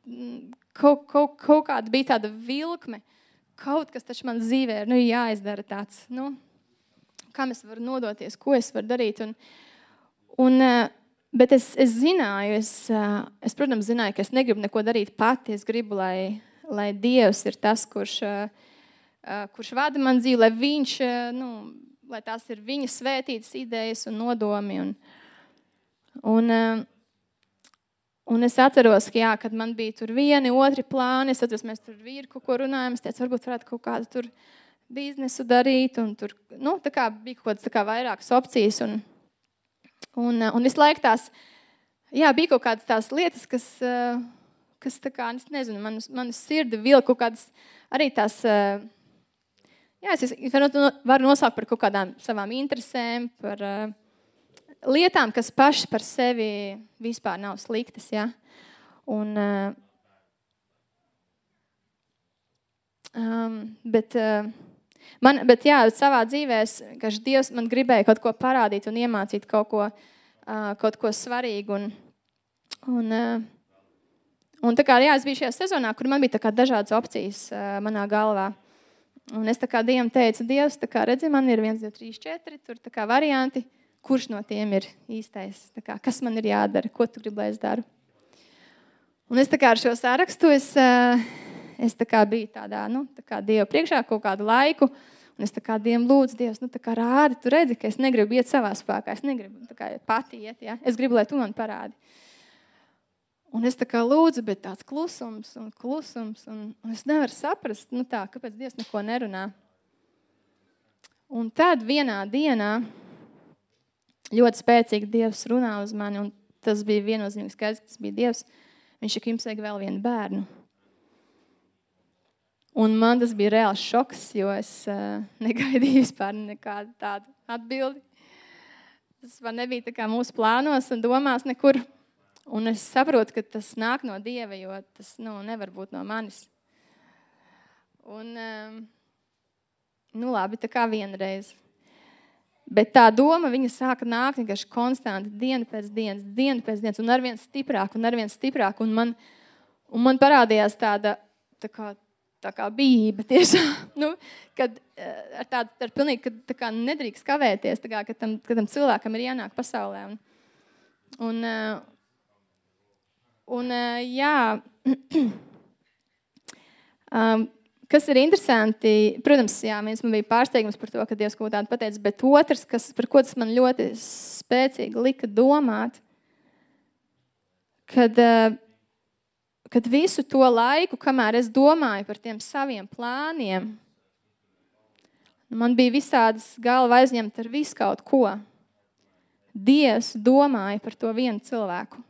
mm, kaut, kaut, kaut kāda bija tāda vilkme, kaut kas taču man dzīvē ir nu, jāizdara tāds, nu, kam es varu nodoties, ko es varu darīt. Un, un, eh, bet es, es zināju, es, eh, es, protams, zināju, ka es negribu neko darīt pati. Es gribu, lai, lai Dievs ir tas, kurš, eh, kurš vada man dzīvi, lai viņš, nu, lai tās ir viņa svētītas idejas un nodomi. Un, un, Un es atceros, ka, jā, kad man bija tur vieni, otri plāni, es atceros, mēs tur vīri kaut ko runājām. Es teicu, varbūt varētu kaut kādu tur biznesu darīt. Tur nu, bija kaut kādas vairākas opcijas. Un, un, un visu laiku tās jā, bija kaut kādas tās lietas, kas, kas kā, es nezinu, man, man sirdi vilka kaut kādas arī tās. Jā, es varu nosaukt par kaut kādām savām interesēm, par uh, lietām, kas pašas par sevi vispār nav sliktas. Ja? Un, uh, um, bet, uh, Man, bet jā, savā dzīvē es, Dievs man gribēja kaut ko parādīt un iemācīt kaut ko, uh, kaut ko svarīgu. Un, un, uh, un tā kā jā, es biju šajā sezonā, kur man bija dažādas opcijas uh, manā galvā. Un es kā Dievam teicu, Dievs, kā, redzi, man ir viens, divi, trīs, četri tur kā, varianti, kurš no tiem ir īstais. Kā, kas man ir jādara, ko tu gribi, lai es daru. Un es ar šo sārakstu es, es tā biju tādā nu, tā Dieva priekšā kaut kādu laiku. Un es kā Dievam lūdzu, Dievs, nu, kā rādi, tu redzi, ka es negribu iet savā spēkā. Es negribu kā, pati iet, ja? es gribu, lai tu man parādi. Un es tā kā lūdzu, bet tāds klusums un klusums. Un, un es nevaru saprast, nu tā, kāpēc Dievs neko nerunā. Un tad vienā dienā ļoti spēcīgi Dievs runā uz mani. Tas bija viennozīmīgi skaidrs, ka tas bija Dievs. Viņš ir Kimsēga vēl vienu bērnu. Un man tas bija reāls šoks, jo es uh, <laughs> negaidīju vispār nekādu tādu atbildi. Tas man nebija mūsu plānos un domās nekur. Un es saprotu, ka tas nāk no Dieva, jo tas nu, nevar būt no manis. Un, um, nu labi, tā kā vienreiz. Bet tā doma sāka nākt vienkārši konstanti, dienu pēc dienas, dienu pēc dienas, un ar vien stiprāk, un ar vien stiprāk. Un man, un man parādījās tāda tā kā, tā kā bijība tiešām, <laughs> nu, kad eh, ar tādu, ar pilnīgi, ka tā kā nedrīkst kavēties, tā kā, ka tam, ka tam cilvēkam ir jānāk pasaulē. Un, un, eh, un eh, jā, <clears throat> um, kas ir interesanti, protams, jā, viens man bija pārsteigums par to, ka Dievs kaut tādu pateica, bet otrs, kas, par ko tas man ļoti spēcīgi lika domāt, kad uh, kad visu to laiku, kamēr es domāju par tiem saviem plāniem, man bija visādas galva aizņemta ar visu kaut ko. Dievs domāja par to vienu cilvēku.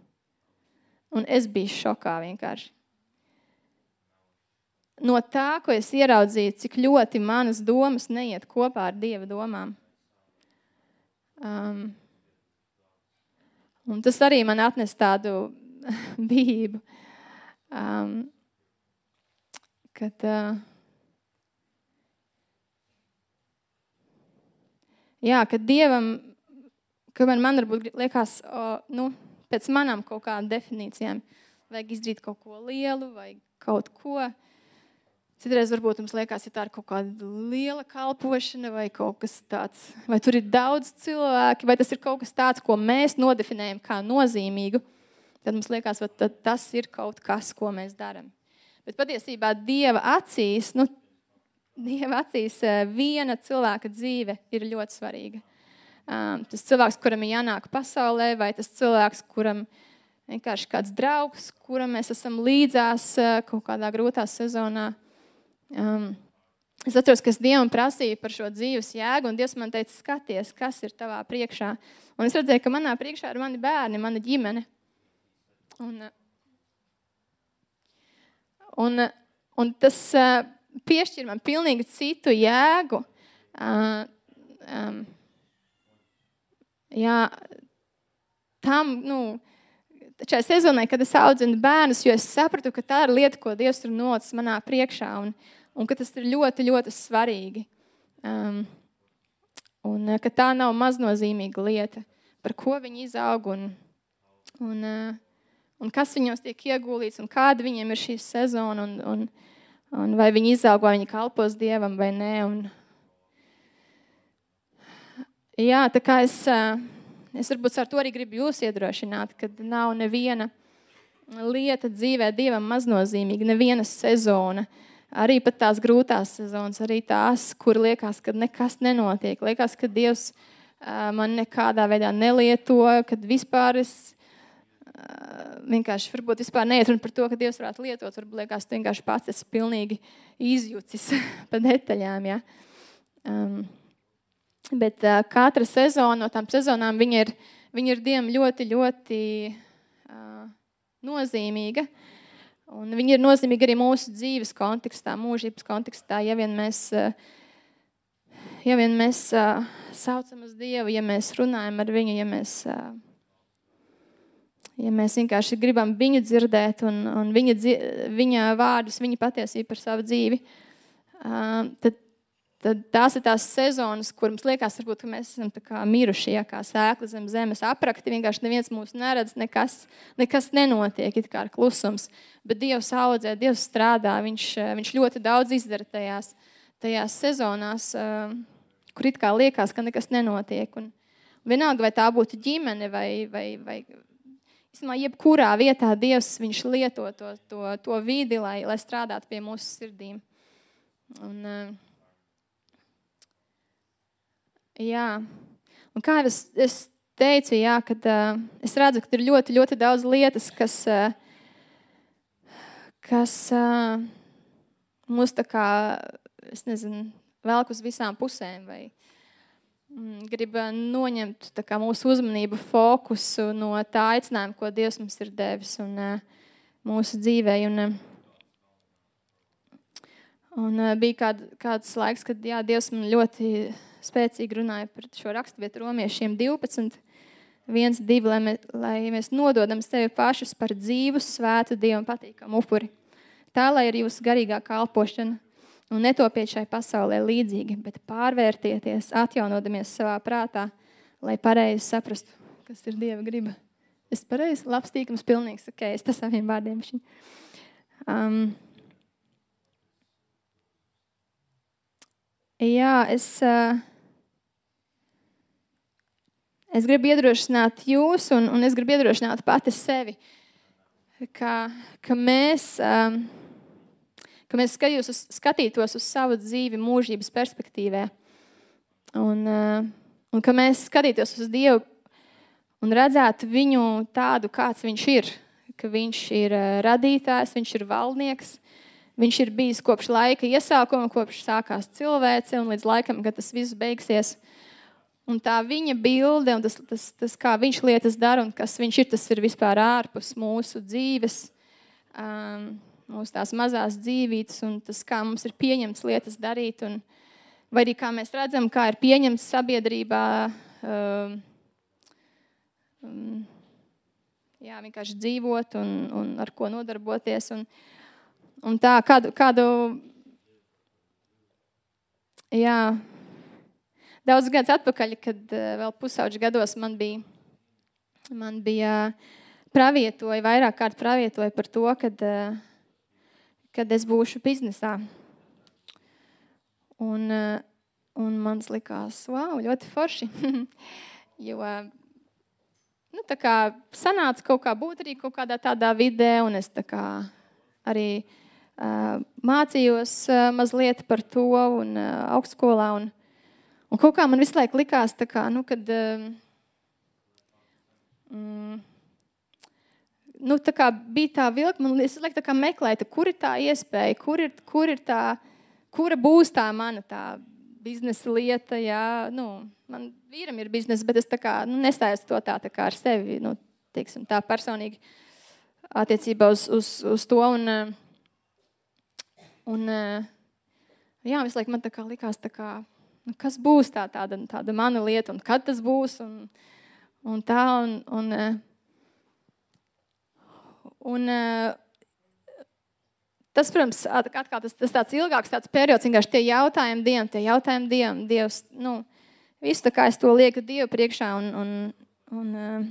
Un es biju šokā vienkārši. No tā, ko es ieraudzīju, cik ļoti manas domas neiet kopā ar Dieva domām. Um, un tas arī man atnes tādu <laughs> bijību. Um, kad, uh, jā, kad dievam, kamēr man varbūt liekas, uh, nu, pēc manām kaut kādām definīcijām, vajag izdarīt kaut ko lielu vai kaut ko. Citreiz varbūt mums liekas, ja tā ir kaut kāda liela kalpošana vai kaut kas tāds, vai tur ir daudz cilvēku, vai tas ir kaut kas tāds, ko mēs nodefinējam kā nozīmīgu tad mums liekas, ka tas ir kaut kas, ko mēs darām. Bet patiesībā Dieva acīs, nu, Dieva acīs eh, viena cilvēka dzīve ir ļoti svarīga. um, tas cilvēks, kuram ir jānāk pasaulē, vai tas cilvēks, kuram vienkārši kāds draugs, kuram mēs esam līdzās uh, kaut kādā grūtā sezonā. Um, es atceros, ka es Dievam prasīju par šo dzīves jēgu, un Dievs man teica, skaties, kas ir tavā priekšā. Un es redzēju, ka manā priekšā ir mani bērni, mana ģimene. Un, Un, un tas uh, piešķir man pilnīgi citu jēgu. Um, jā, tam, nu, šai sezonai, kad es audzinu bērnus, jo es sapratu, ka tā ir lieta, ko Dievs ir nocis manā priekšā, un, un ka tas ir ļoti, ļoti svarīgi. Um, un ka tā nav maznozīmīga lieta, par ko viņi izaug un, un, uh, un kas viņos tiek ieguldīts, un kāda viņiem ir šī sezona, un, un, un vai viņi izaug, vai viņi kalpos Dievam vai nē. Un... Jā, tā kā es, es varbūt ar to arī gribu jūs iedrošināt, ka nav neviena lieta dzīvē Dievam maznozīmīga, neviena sezona. Arī pat tās grūtās sezonas, arī tās, kur liekas, ka nekas nenotiek. Liekas, ka Dievs man nekādā veidā nelieto, kad vispār es vienkārši varbūt vispār neiet runa par to, ka Dievs varētu lietot. Varbūt liekas, tu vienkārši pats esi pilnīgi izjucis <laughs> pa detaļām. Ja? Um, bet uh, katra sezona no tām sezonām viņa ir, viņa ir Dievam ļoti, ļoti uh, nozīmīga. Un viņa ir nozīmīga arī mūsu dzīves kontekstā, mūžības kontekstā. Ja vien mēs, uh, ja vien mēs uh, saucam uz Dievu, ja mēs runājam ar viņu, ja mēs uh, ja mēs vienkārši gribam viņu dzirdēt un, un viņa, viņa vārdus, viņa patiesību par savu dzīvi, tad, tad tās ir tās sezonas, kur mums liekas, varbūt, ka mēs esam miruši, ja, kā sēkla zem zemes aprakti. Vienkārši neviens mūs neredz, nekas, nekas nenotiek, it kā ir klusums. Bet Dievs audzē, Dievs strādā, viņš, viņš ļoti daudz izdara tajās, tajās sezonās, kur it kā liekas, ka nekas nenotiek. Un vienalga, vai tā būtu ģimene vai, vai, vai, Īstenībā, jebkurā vietā Dievs lieto to, to, to vidi, lai, lai strādātu pie mūsu sirdīm. Un, eh, jā, un kā jau es, es teicu, jā, kad, uh, es redzu, ka ir ļoti, ļoti daudz lietas, kas, uh, kas mūs tā kā, es nezinu, velk uz visām pusēm. Vai, grib eh, noņemt kā, mūsu uzmanību, fokusu no tā aicinājuma, ko Dievs mums ir devis un, uh, mūsu dzīvē. Un, uh, un uh, bija kād, kāds laiks, kad jā, Dievs man ļoti spēcīgi runāja par šo raksturvietu romiešiem 12. Viens, divi, lai mēs, lai mēs nododam sevi pašus par dzīvu, svētu, dievam patīkamu upuri. Tā lai ir jūsu garīgā kalpošana Un netopiet šai pasaulē līdzīgi, bet pārvērtieties, atjaunodamies savā prātā, lai pareizi saprastu, kas ir Dieva griba. Es pareizi, labs, tīkams, pilnīgs, ok, es tas saviem vārdiem. Um, jā, es, uh, es gribu iedrošināt jūs, un, un es gribu iedrošināt pati sevi, ka, ka mēs. Um, ka mēs uz, skatītos uz savu dzīvi mūžības perspektīvē. Un, eh, un ka mēs skatītos uz Dievu un redzētu viņu tādu, kāds viņš ir. Ka viņš ir eh, radītājs, viņš ir valdnieks, viņš ir bijis kopš laika iesākuma, kopš sākās cilvēce un līdz laikam, kad tas viss beigsies. Un tā viņa bilde un tas, tas, tas kā viņš lietas dara un kas viņš ir, tas ir vispār ārpus mūsu dzīves. Um, mūsu tās mazās dzīvības un tas, kā mums ir pieņemts lietas darīt. Un, vai arī kā mēs redzam, kā ir pieņemts sabiedrībā. Um, um, jā, vienkārši dzīvot un, un ar ko nodarboties. Un, un tā, kādu, kādu jā, daudz gadus atpakaļ, kad uh, vēl pusauģi gados man bija, man bija pravietoja, vairāk kārt pravietoja par to, ka uh, kad es būšu biznesā. Un, eh, un man likās, wow, ļoti forši. <laughs> jo nu, tā kā sanāca kaut kā būt arī kaut kādā tādā vidē, un es kā arī uh, mācījos uh, mazliet par to un uh, augstskolā. Un, Un kaut kā man visu laiku likās, kā, nu, kad. Um, mm, nu, tā bija tā vilka, man liekas, tā kā meklēta, kur ir tā iespēja, kur ir, kur ir tā, kura būs tā mana tā biznesa lieta. Jā, nu, man vīram ir biznesa, bet es kā, nu, nestājos to tā, tā kā ar sevi, nu, teiksim, tā personīgi attiecībā uz, uz, uz to. Un, un, jā, visu laiku man tā kā likās, tā kā, nu, kas būs tā, tāda, tāda mana lieta un kad tas būs. Un, un tā, un, un, un, Tas, protams, atkal tas, tas tāds ilgāks tāds periods, vienkārši tie jautājumi Dievam, tie jautājumi Dievam, Dievs, nu, visu tā kā es to lieku Dievu priekšā un, un, un uh,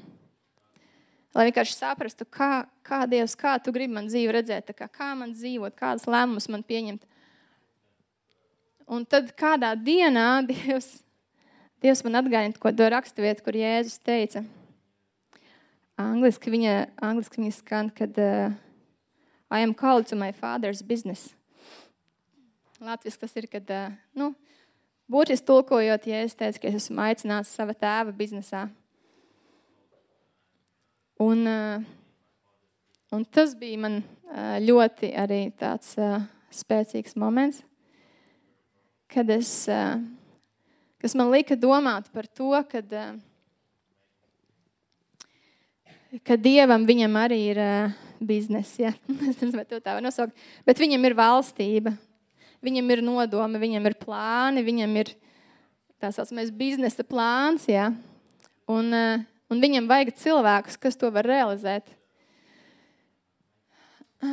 lai vienkārši saprastu, kā, kā Dievs, kā tu gribi man dzīvi redzēt, kā, kā man dzīvot, kādas lēmumus man pieņemt. Un tad kādā dienā <laughs> Dievs, Dievs man atgādina to raksturvietu, kur Jēzus teica. Angliski viņa, angliski viņa skan, kad uh, I am called to my father's business. Latvijas tas ir, kad, eh, nu, būtiski tulkojot, ja es teicu, ka es esmu aicināts sava tēva biznesā. Un, eh, un tas bija man eh, ļoti arī tāds spēcīgs moments, kad es, kas man lika domāt par to, kad, ka Dievam viņam arī ir biznesa. Ja? <laughs> Es nezinu, vai tā var nosaukt. Bet viņam ir valstība, viņam ir nodomi, viņam ir plāni, viņam ir tā saucamais biznesa plāns. Ja? Un, eh, un viņam vajag cilvēkus, kas to var realizēt. <clears throat>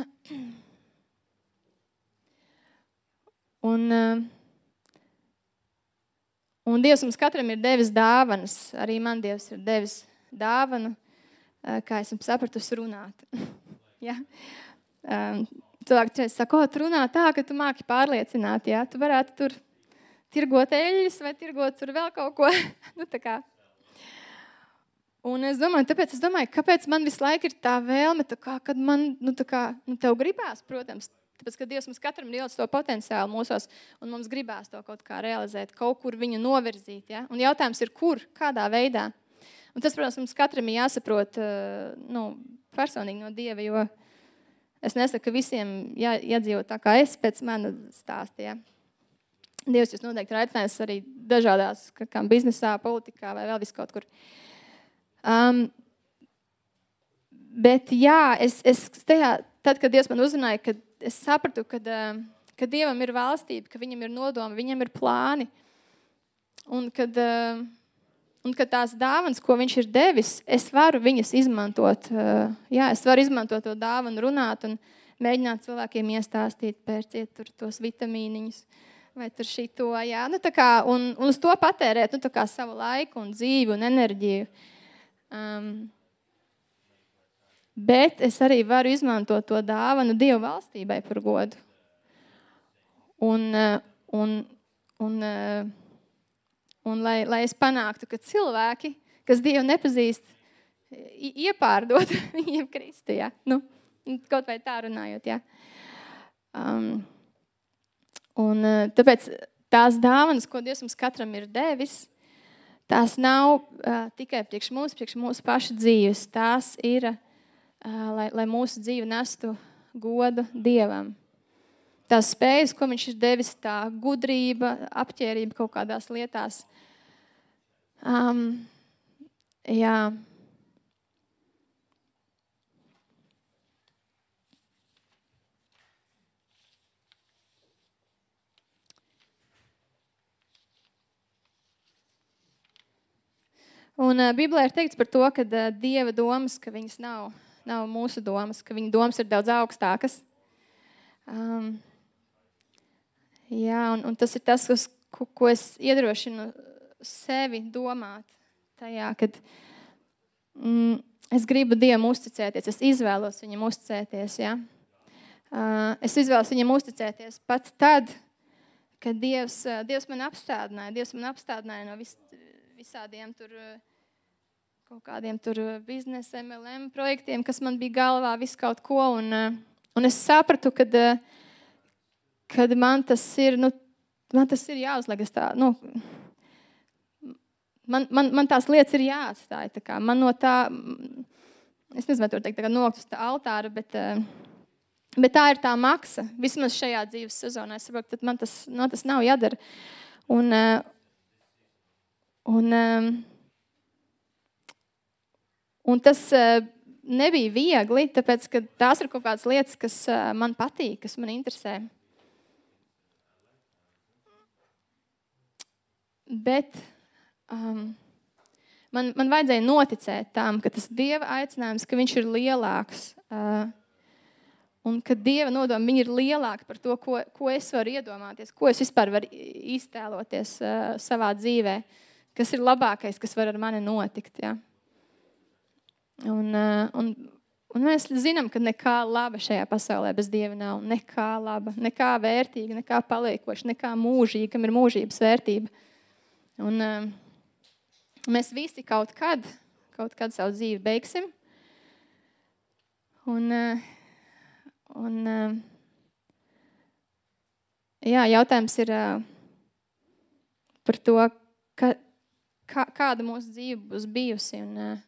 Un, eh, un Dievs mums katram ir devis dāvanas. Arī man Dievs ir devis dāvanu, eh, kā esmu sapratusi, runāt. <laughs> Ja? Um, cilvēki šeit saka, o, tu runā tā, ka tu māki pārliecināt, ja? tu varētu tur tirgot eļļas vai tirgot tur vēl kaut ko. <laughs> nu, Un es domāju, tāpēc es domāju, kāpēc man visu laiku ir tā vēlme, tā kā, kad man, nu, tā kā, nu, tev gribās, protams, tāpēc, ka Dievs mums katram ir ielas to potenciālu mūsos, un mums gribās to kaut kā realizēt, kaut kur viņu novirzīt, ja? Un jautājums ir, kur, kādā veidā. Un tas, protams, mums katram ir jāsaprot, uh, nu, personīgi no Dieva, jo es nesaku, ka visiem jā, jādzīvo tā kā es pēc mana stāsta. Ja. Dievs jūs noteikti ir aicinājis arī dažādās, kā biznesā, politikā vai vēl vis kaut kur. Um, bet jā, es, es tajā, tad, kad Dievs man uzrunāja, kad es sapratu, ka, uh, ka Dievam ir valstība, ka viņam ir nodomi, viņam ir plāni. Un kad uh, Un ka tās dāvanas, ko viņš ir devis, es varu viņas izmantot. Eh, jā, es varu izmantot to dāvanu, runāt un mēģināt cilvēkiem iestāstīt, pērciet tur tos vitamīniņus vai tur šito. Jā, nu, kā, un, un uz to patērēt nu, savu laiku, un dzīvi un enerģiju. Um, bet es arī varu izmantot to dāvanu Dieva valstībai par godu. Un, eh, un, un, uh, Un lai, lai es panāktu, ka cilvēki, kas Dievu nepazīst, iepārdot <laughs> viņiem Kristu. Ja? Nu, kaut vai tā runājot. Ja? Um, un, uh, tāpēc tās dāvanas, ko Dievs mums katram ir devis, tās nav uh, tikai priekš mūsu, priekš mūsu pašu dzīves. Tās ir, uh, lai, lai mūsu dzīve nestu godu Dievam. Tās spējas, ko viņš ir devis, tā gudrība, apģērība kaut kādās lietās, Um, jā. Un uh, Bībelē ir teikts par to, ka uh, Dieva domas, ka viņas nav, nav mūsu domas, ka viņa domas ir daudz augstākas. Um, jā, un, un tas ir tas, kas, ko, ko es iedrošinu sevi domāt tajā, kad mm, es gribu Dievam uzticēties, es izvēlos viņam uzticēties. Ja? Uh, es izvēlos viņam uzticēties pat tad, kad Dievs, uh, Dievs man apstādināja. Dievs man apstādināja no vis, visādiem tur. Uh, kaut kādiem tur biznesa, MLM projektiem, kas man bija galvā, visu kaut ko. Un, un es sapratu, kad, kad man tas ir, nu, man tas ir jāuzliek. Tā, nu, man, man, man tās lietas ir jāatstāj. Tā kā, man no tā, es nezinu, vai to teikt, nokt uz tā altāra, bet, uh, bet tā ir tā maksa. Vismaz šajā dzīves sezonā. Es saprotu, ka man tas, no, tas nav jādara. Un, uh, un, um, un tas nebija viegli, tāpēc ka tās ir kaut kādas lietas, kas man patīk, kas man interesē. Bet um, man, man vajadzēja noticēt tam, ka tas Dieva aicinājums, ka Viņš ir lielāks. Uh, un ka Dieva nodomi ir lielāki par to, ko, ko es varu iedomāties, ko es vispār varu iztēloties uh, savā dzīvē, kas ir labākais, kas var ar mani notikt. Ja? Un, uh, un, un mēs zinām, ka nekā laba šajā pasaulē bez Dieva nav. Nekā laba, nekā vērtīga, nekā paliekoša, nekā mūžīga, kam ir mūžības vērtība. Un, uh, mēs visi kaut kad, kaut kad savu dzīvi beigsim. Un, uh, un, uh, jā, jautājums ir par to, ka, kā, kāda mūsu dzīve būs bijusi. Un,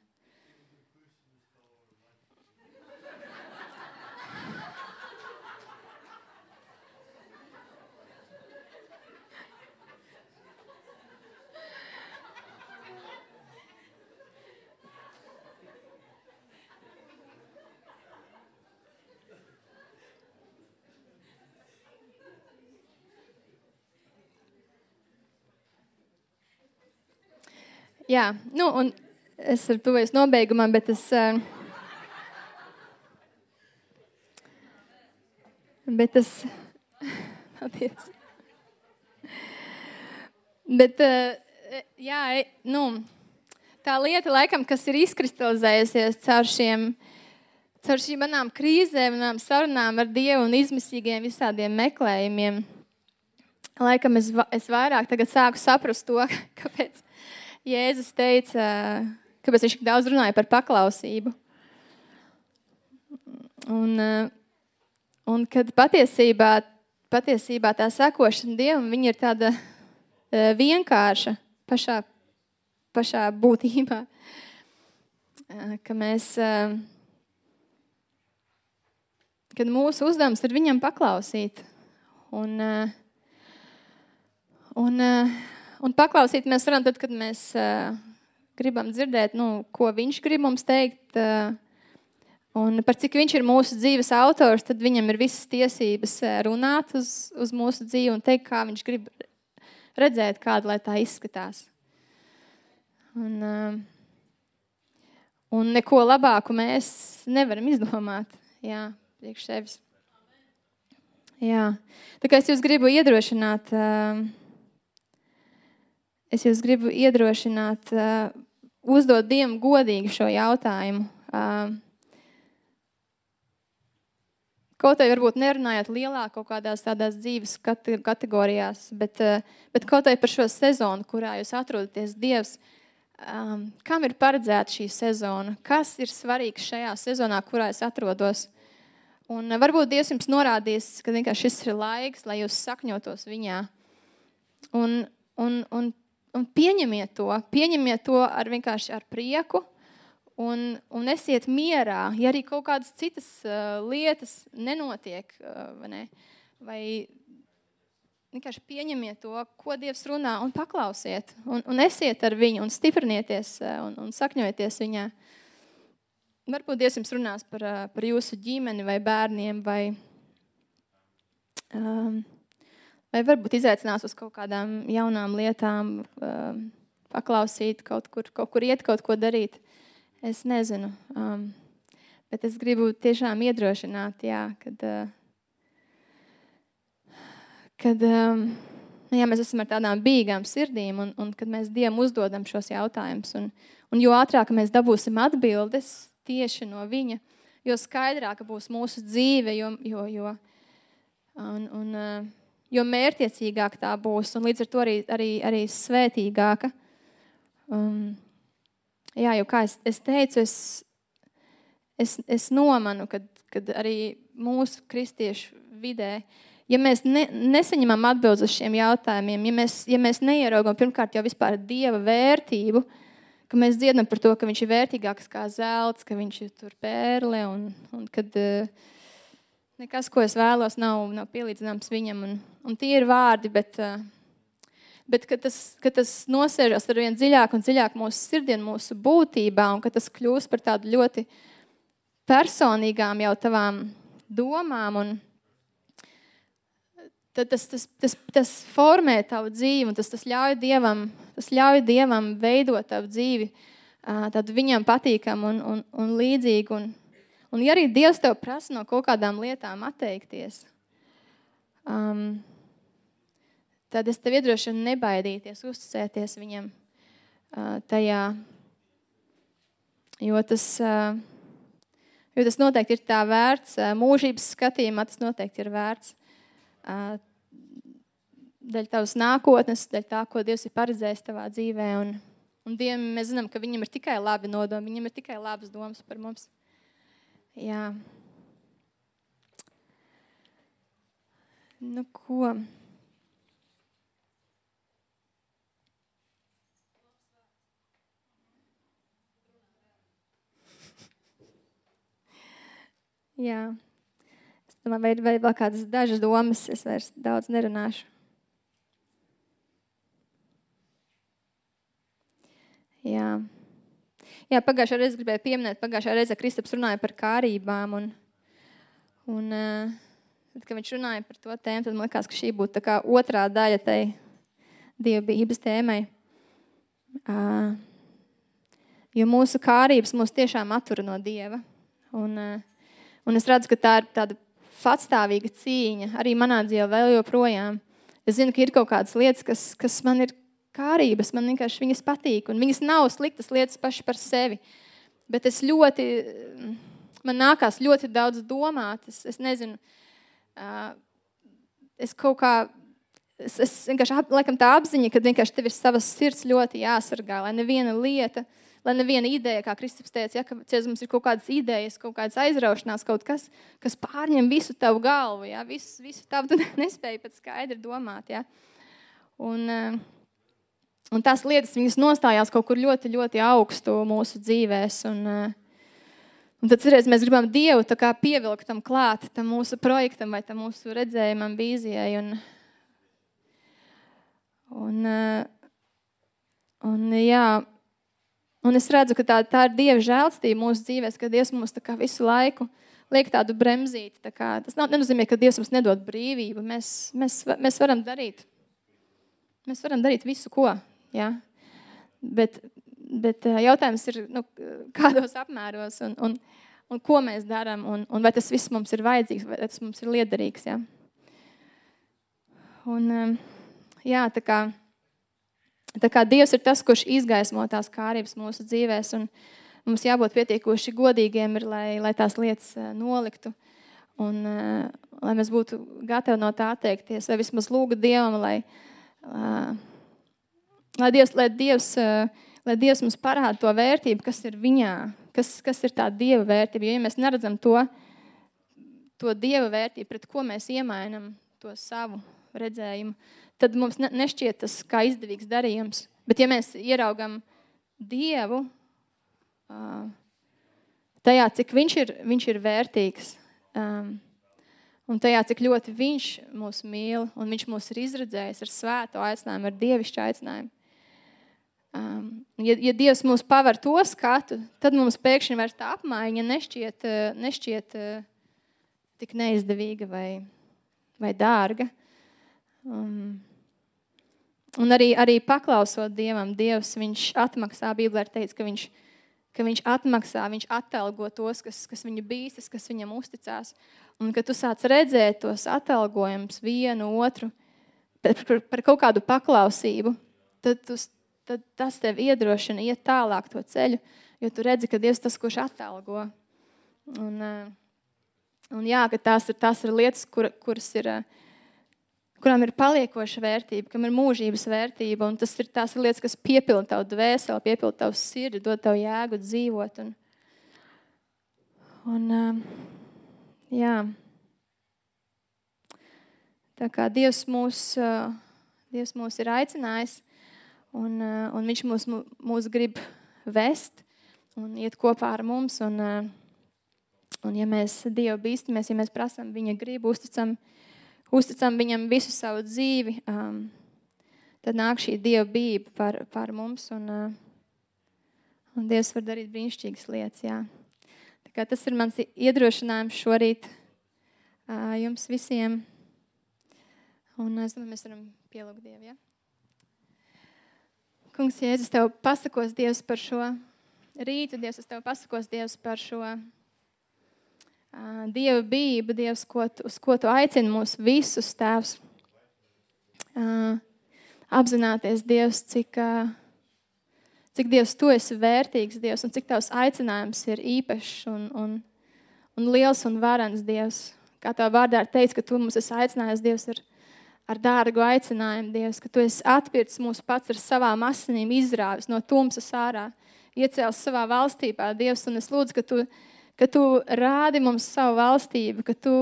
Jā, nu, un es ar tuvies nobeigumam, bet es. Uh, bet es. <laughs> Paldies. Bet, uh, jā, nu, tā lieta, laikam, kas ir izkristalizējusies caur šiem, caur šīm manām krīzēm, manām sarunām ar Dievu un izmisīgiem visādiem meklējumiem, laikam es, es vairāk sāku saprast to, <laughs> kāpēc Jēzus teica, kāpēc viņš tik daudz runāja par paklausību. Un, un kad patiesībā, patiesībā tā sekošana Dievam ir tāda e, vienkārša pašā, pašā būtībā, e, ka mēs, kad mūsu uzdevums ir viņam paklausīt. Un, un, Un paklausīt mēs varam tad, kad mēs uh, gribam dzirdēt, nu, ko viņš grib mums teikt. Uh, un par cik viņš ir mūsu dzīves autors, tad viņam ir visas tiesības runāt uz, uz mūsu dzīvi un teikt, kā viņš grib redzēt, kāda tā izskatās. Un, uh, un neko labāku mēs nevaram izdomāt. Jā, priekš sevis. Jā. Tā kā es jūs gribu iedrošināt. Uh, es jūs gribu iedrošināt, uh, uzdot Dievam godīgi šo jautājumu. Uh, Kaut arī varbūt nerunājot lielāk kaut kādās tādās dzīves kategorijās, bet, uh, bet kaut arī par šo sezonu, kurā jūs atrodaties, Dievs, um, kam ir paredzēta šī sezona? Kas ir svarīgs šajā sezonā, kurā es atrodos? Un varbūt Dievs jums norādīs, ka šis ir laiks, lai jūs sakņotos viņā. Un, un, un un pieņemiet to, pieņemiet to ar vienkārši ar prieku. Un, un esiet mierā, ja arī kaut kādas citas uh, lietas nenotiek, uh, vai, ne? vai vienkārši pieņemiet to, ko Dievs runā, un paklausiet, un, un esiet ar viņu, un stiprinieties, uh, un, un sakņojieties viņā. Varbūt Dievs jums runās par, par jūsu ģimeni, vai bērniem, vai um, vai varbūt izaicinās uz kaut kādām jaunām lietām, um, paklausīt, kaut kur, kaut kur iet, kaut ko darīt. Es nezinu. Um, bet es gribu tiešām iedrošināt, jā, kad, uh, kad um, jā, mēs esam ar tādām bīgām sirdīm un, un kad mēs Dievam uzdodam šos jautājumus. Un, un jo ātrāk mēs dabūsim atbildes tieši no Viņa, jo skaidrāka būs mūsu dzīve, jo, jo, jo un, un, uh, jo mērķiecīgāk tā būs un līdz ar to arī, arī, arī svētīgāka. Um, jā, jo kā es, es teicu, es, es, es nomanu, kad, kad arī mūsu kristiešu vidē ja mēs ne, nesaņemam atbildes uz šiem jautājumiem, ja mēs, ja mēs neieraugam pirmkārt jau vispār dieva vērtību, ka mēs dziedam par to, ka viņš ir vērtīgāks kā zelts, ka viņš ir tur pērle un, un kad uh, nekas, ko es vēlos, nav, nav pielīdzināms viņam. Un, un tie ir vārdi, bet, uh, bet ka tas, ka tas nosēžas ar vien dziļāk un dziļāk mūsu sirdī mūsu būtībā, un tas kļūst par tādu ļoti personīgām jau tavām domām. Un, tad tas, tas, tas, tas formē tavu dzīvi, un tas, tas, ļauj dievam, tas ļauj Dievam veidot tavu dzīvi tādu viņam patīkamu un, un, un līdzīgu. Un, un ja arī Dievs tev prasa no kaut kādām lietām atteikties, um, tad es tev iedrošinu nebaidīties, uzticēties viņam uh, tajā, jo tas, uh, jo tas noteikti ir tā vērts, uh, mūžības skatījumā tas noteikti ir vērts daļa tavas nākotnes, daļa tā, ko Dievs ir paredzējis tavā dzīvē. Un, un Dievam mēs zinām, ka viņam ir tikai labi nodomi, viņam ir tikai labas domas par mums. Jā. Nu, ko? <laughs> Jā. Man vai ir vēl kādas dažas domas, es vairs daudz nerunāšu. Jā. Jā, pagājušajā reizē gribēju pieminēt, pagājušajā reizē Kristaps runāja par kārībām. Un, un, tad, kad viņš runāja par to tēmu, tad man liekas, ka šī būtu otrā daļa tai dievbijības tēmai. Uh, jo mūsu kārības mūs tiešām attur no dieva. Un, uh, un es redzu, ka tā ir tāda patstāvīga cīņa arī manā dzīvē vēl joprojām. Es zinu, ka ir kaut kādas lietas, kas, kas man ir kārības, man vienkārši viņas patīk. Un viņas nav sliktas lietas pašas par sevi. Bet es ļoti, man nākās ļoti daudz domāt. Es, es nezinu, es kaut kā, es, es vienkārši laikam tā apziņa, ka vienkārši tev ir savas sirds ļoti jāsargā, lai neviena lieta lai neviena ideja, kā Kristus teica, ja, ka ciez, mums ir kaut kādas idejas, kaut kādas aizraušanās, kaut kas, kas pārņem visu tavu galvu, ja, visu, visu tavu, tu <laughs> nespēji pat skaidri domāt. Ja. Un, eh, un tās lietas, viņas nostājās kaut kur ļoti, ļoti augstu mūsu dzīvēs. Un, eh, Un tad cerēs, mēs gribam Dievu pievilkt tam klāt, tam mūsu projektam vai tam mūsu redzējumam, vīzijai. Un, un, eh, un, jā, Un es redzu, ka tā, tā ir Dieva žēlstība mūsu dzīvēm, ka Dievs mums visu laiku liek tādu bremzīti. Tā kā, tas nav, nenozīmē, ka Dievs mums nedod brīvību. Mēs, mēs, mēs varam darīt. Mēs varam darīt visu, ko. Ja? Bet, bet jautājums ir, nu, kādos apmēros un, un, un ko mēs darām, un, un vai tas viss mums ir vajadzīgs, vai tas mums ir liederīgs. Ja? Un, jā, tā kā Tā kā Dievs ir tas, kurš izgaismo tās kārības mūsu dzīvēs, un mums jābūt pietiekoši godīgiem, ir, lai, lai tās lietas eh, noliktu. Un, lai mēs būtu gatavi no tā atteikties, vai vismaz lūgt Dievam, lai, lai, Dievs, lai, Dievs, uh, lai Dievs mums parāda to vērtību, kas ir viņā, kas, kas ir tā Dieva vērtība. Jo, ja mēs neredzam to, to Dieva vērtību, pret ko mēs iemainām to savu redzējumu, tad mums nešķiet tas kā izdevīgs darījums. Bet, ja mēs ieraugam Dievu tajā, cik viņš ir, viņš ir vērtīgs, un tajā, cik ļoti viņš mūs mīl, un viņš mūs ir izredzējis ar svēto aicinājumu, ar dievišķu aicinājumu. Ja, ja Dievs mums paver to skatu, tad mums pēkšņi vairs tā apmaiņa nešķiet, nešķiet tik neizdevīga vai, vai dārga. Um, Un arī, arī paklausot Dievam, Dievs atmaksā. Bībelē ir teikts, ka viņš, ka viņš atmaksā, viņš atalgo tos, kas, kas viņu bīstas, kas viņam uzticās. Un kad tu sāc redzēt tos atalgojumus vienu otru par, par, par kaut kādu paklausību, tad, tu, tad tas tev iedrošina iet tālāk to ceļu, jo tu redzi, ka Dievs ir tas, kurš atalgo. Un, eh, un jā, ka tās ir, tās ir lietas, kur, kuras ir uh, kurām ir paliekoša vērtība, kam ir mūžības vērtība. Un tas ir tās lietas, kas piepilda tavu dvēseli, piepilda tavu sirdi, dod tev jēgu dzīvot. Un, un, um, jā. Tā kā Dievs mūs, Dievs mūs ir aicinājis, un, uh, un Viņš mūs, mūs grib vest un iet kopā ar mums. Un, uh, un ja mēs Dievu bīstamies, ja mēs prasām Viņa gribu, uzticam, uzticam Viņam visu savu dzīvi, um, tad nāk šī Dieva bība par, par mums. Un, uh, un Dievs var darīt brīnišķīgas lietas. Jā. Tas ir mans iedrošinājums šorīt uh, jums visiem. Un es domāju, mēs varam pielūgt Dievu. Ja? Kungs, Jēzus, tev pasakos Dievs par šo rītu, Dievs, es tev pasakos Dievs par šo uh, Dieva bību, Dievs, ko tu, uz ko tu aicini mūs visus tēvs. Uh, apzināties, Dievs, cik, uh, cik Dievs tu esi vērtīgs, Dievs, un cik tavs aicinājums ir īpašs un, un, un liels un varens, Dievs. Kā tā vārdā ir teikts, ka tu mums esi aicinājis, Dievs, ir ar dārgu aicinājumu, Dievs, ka Tu esi atpircis mūs pats ar savām asinīm, izrāvis no tumsas ārā, iecēlis savā valstībā, Dievs, un es lūdzu, ka Tu, ka tu rādi mums savu valstību, ka Tu,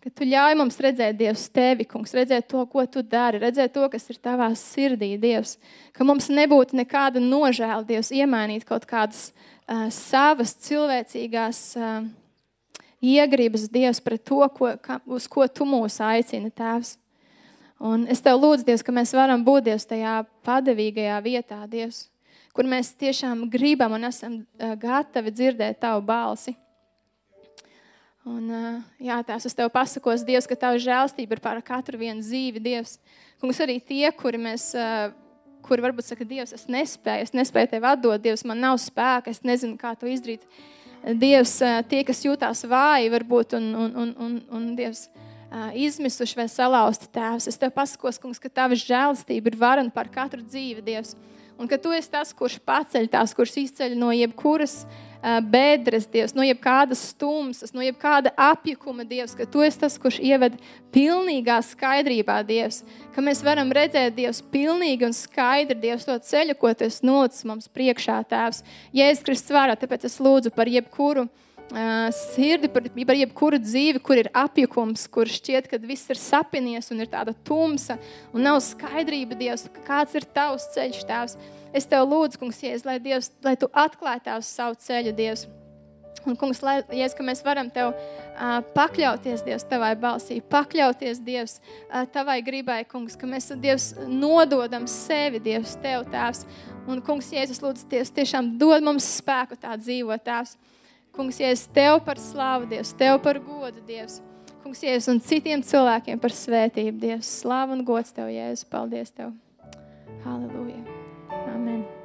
ka tu ļauj mums redzēt Dievs tevi, kungs, redzēt to, ko Tu dari, redzēt to, kas ir Tavā sirdī, Dievs, ka mums nebūtu nekāda nožēla, Dievs, iemainīt kaut kādas uh, savas cilvēcīgās uh, iegribas Dievs pret to, ko, ka, uz ko tu mūs aicini, Tēvs. Un es tev lūdzu, Dievs, ka mēs varam būt Dievs tajā padavīgajā vietā, Dievs, kur mēs tiešām gribam un esam gatavi dzirdēt tavu balsi. Un, jā, tās es tev pasakos, Dievs, ka tava žēlstība ir pār katru vienu dzīvi, Dievs. Kungs, arī tie, kuri mēs, kuri varbūt saka, Dievs, es nespēju, es nespēju tev atdot, Dievs, man nav spēka, es nezinu, kā to izdarīt. Dievs, tie, kas jūtās vāji, varbūt, un, un, un, un, un Dievs izmisuši vai salauzti tēvs. Es tev pasakos, kungs, ka tava žēlastība ir varena par katru dzīvi, Dievs. Un ka tu esi tas, kurš paceļ tās, kurš izceļ no jebkuras uh, bedres, Dievs, no jebkādas stumsas, no jebkāda apjukuma, Dievs, ka Tu esi tas, kurš ieved pilnīgā skaidrībā, Dievs, ka mēs varam redzēt, Dievs, pilnīgi un skaidri, Dievs, to ceļu, ko Tu esi nolicis mums priekšā, Tēvs. Jēzus Kristus vārā, tāpēc es lūdzu par jebkuru sirdi, par, par jebkuru dzīvi, kur ir apjukums, kur šķiet, ka viss ir sapinies un ir tāda tumsa un nav skaidrība, Dievs, kāds ir Tavs ceļš, Tēvs. Es tev lūdzu, kungs, Jēzus, lai, Dievs, lai tu atklāj tās savu ceļu, Dievs. Un, kungs, lai, Jēzus, ka mēs varam tev uh, pakļauties, Dievs, tavai balsī, pakļauties, Dievs, uh, tavai gribai, kungs, ka mēs, Dievs, nododam sevi, Dievs, tev, tēvs. Un, kungs, Jēzus, lūdzu, Dievs, tiešām dod mums spēku tā dzīvot, tēvs. Kungs, Jēzus, tev par slavu, Dievs, tev par godu, Dievs. Kungs, Jēzus, un citiem cilvēkiem par svētību, Dievs. Slavu un gods tev, Jēzus. Paldies tev. Halleluja. Amen.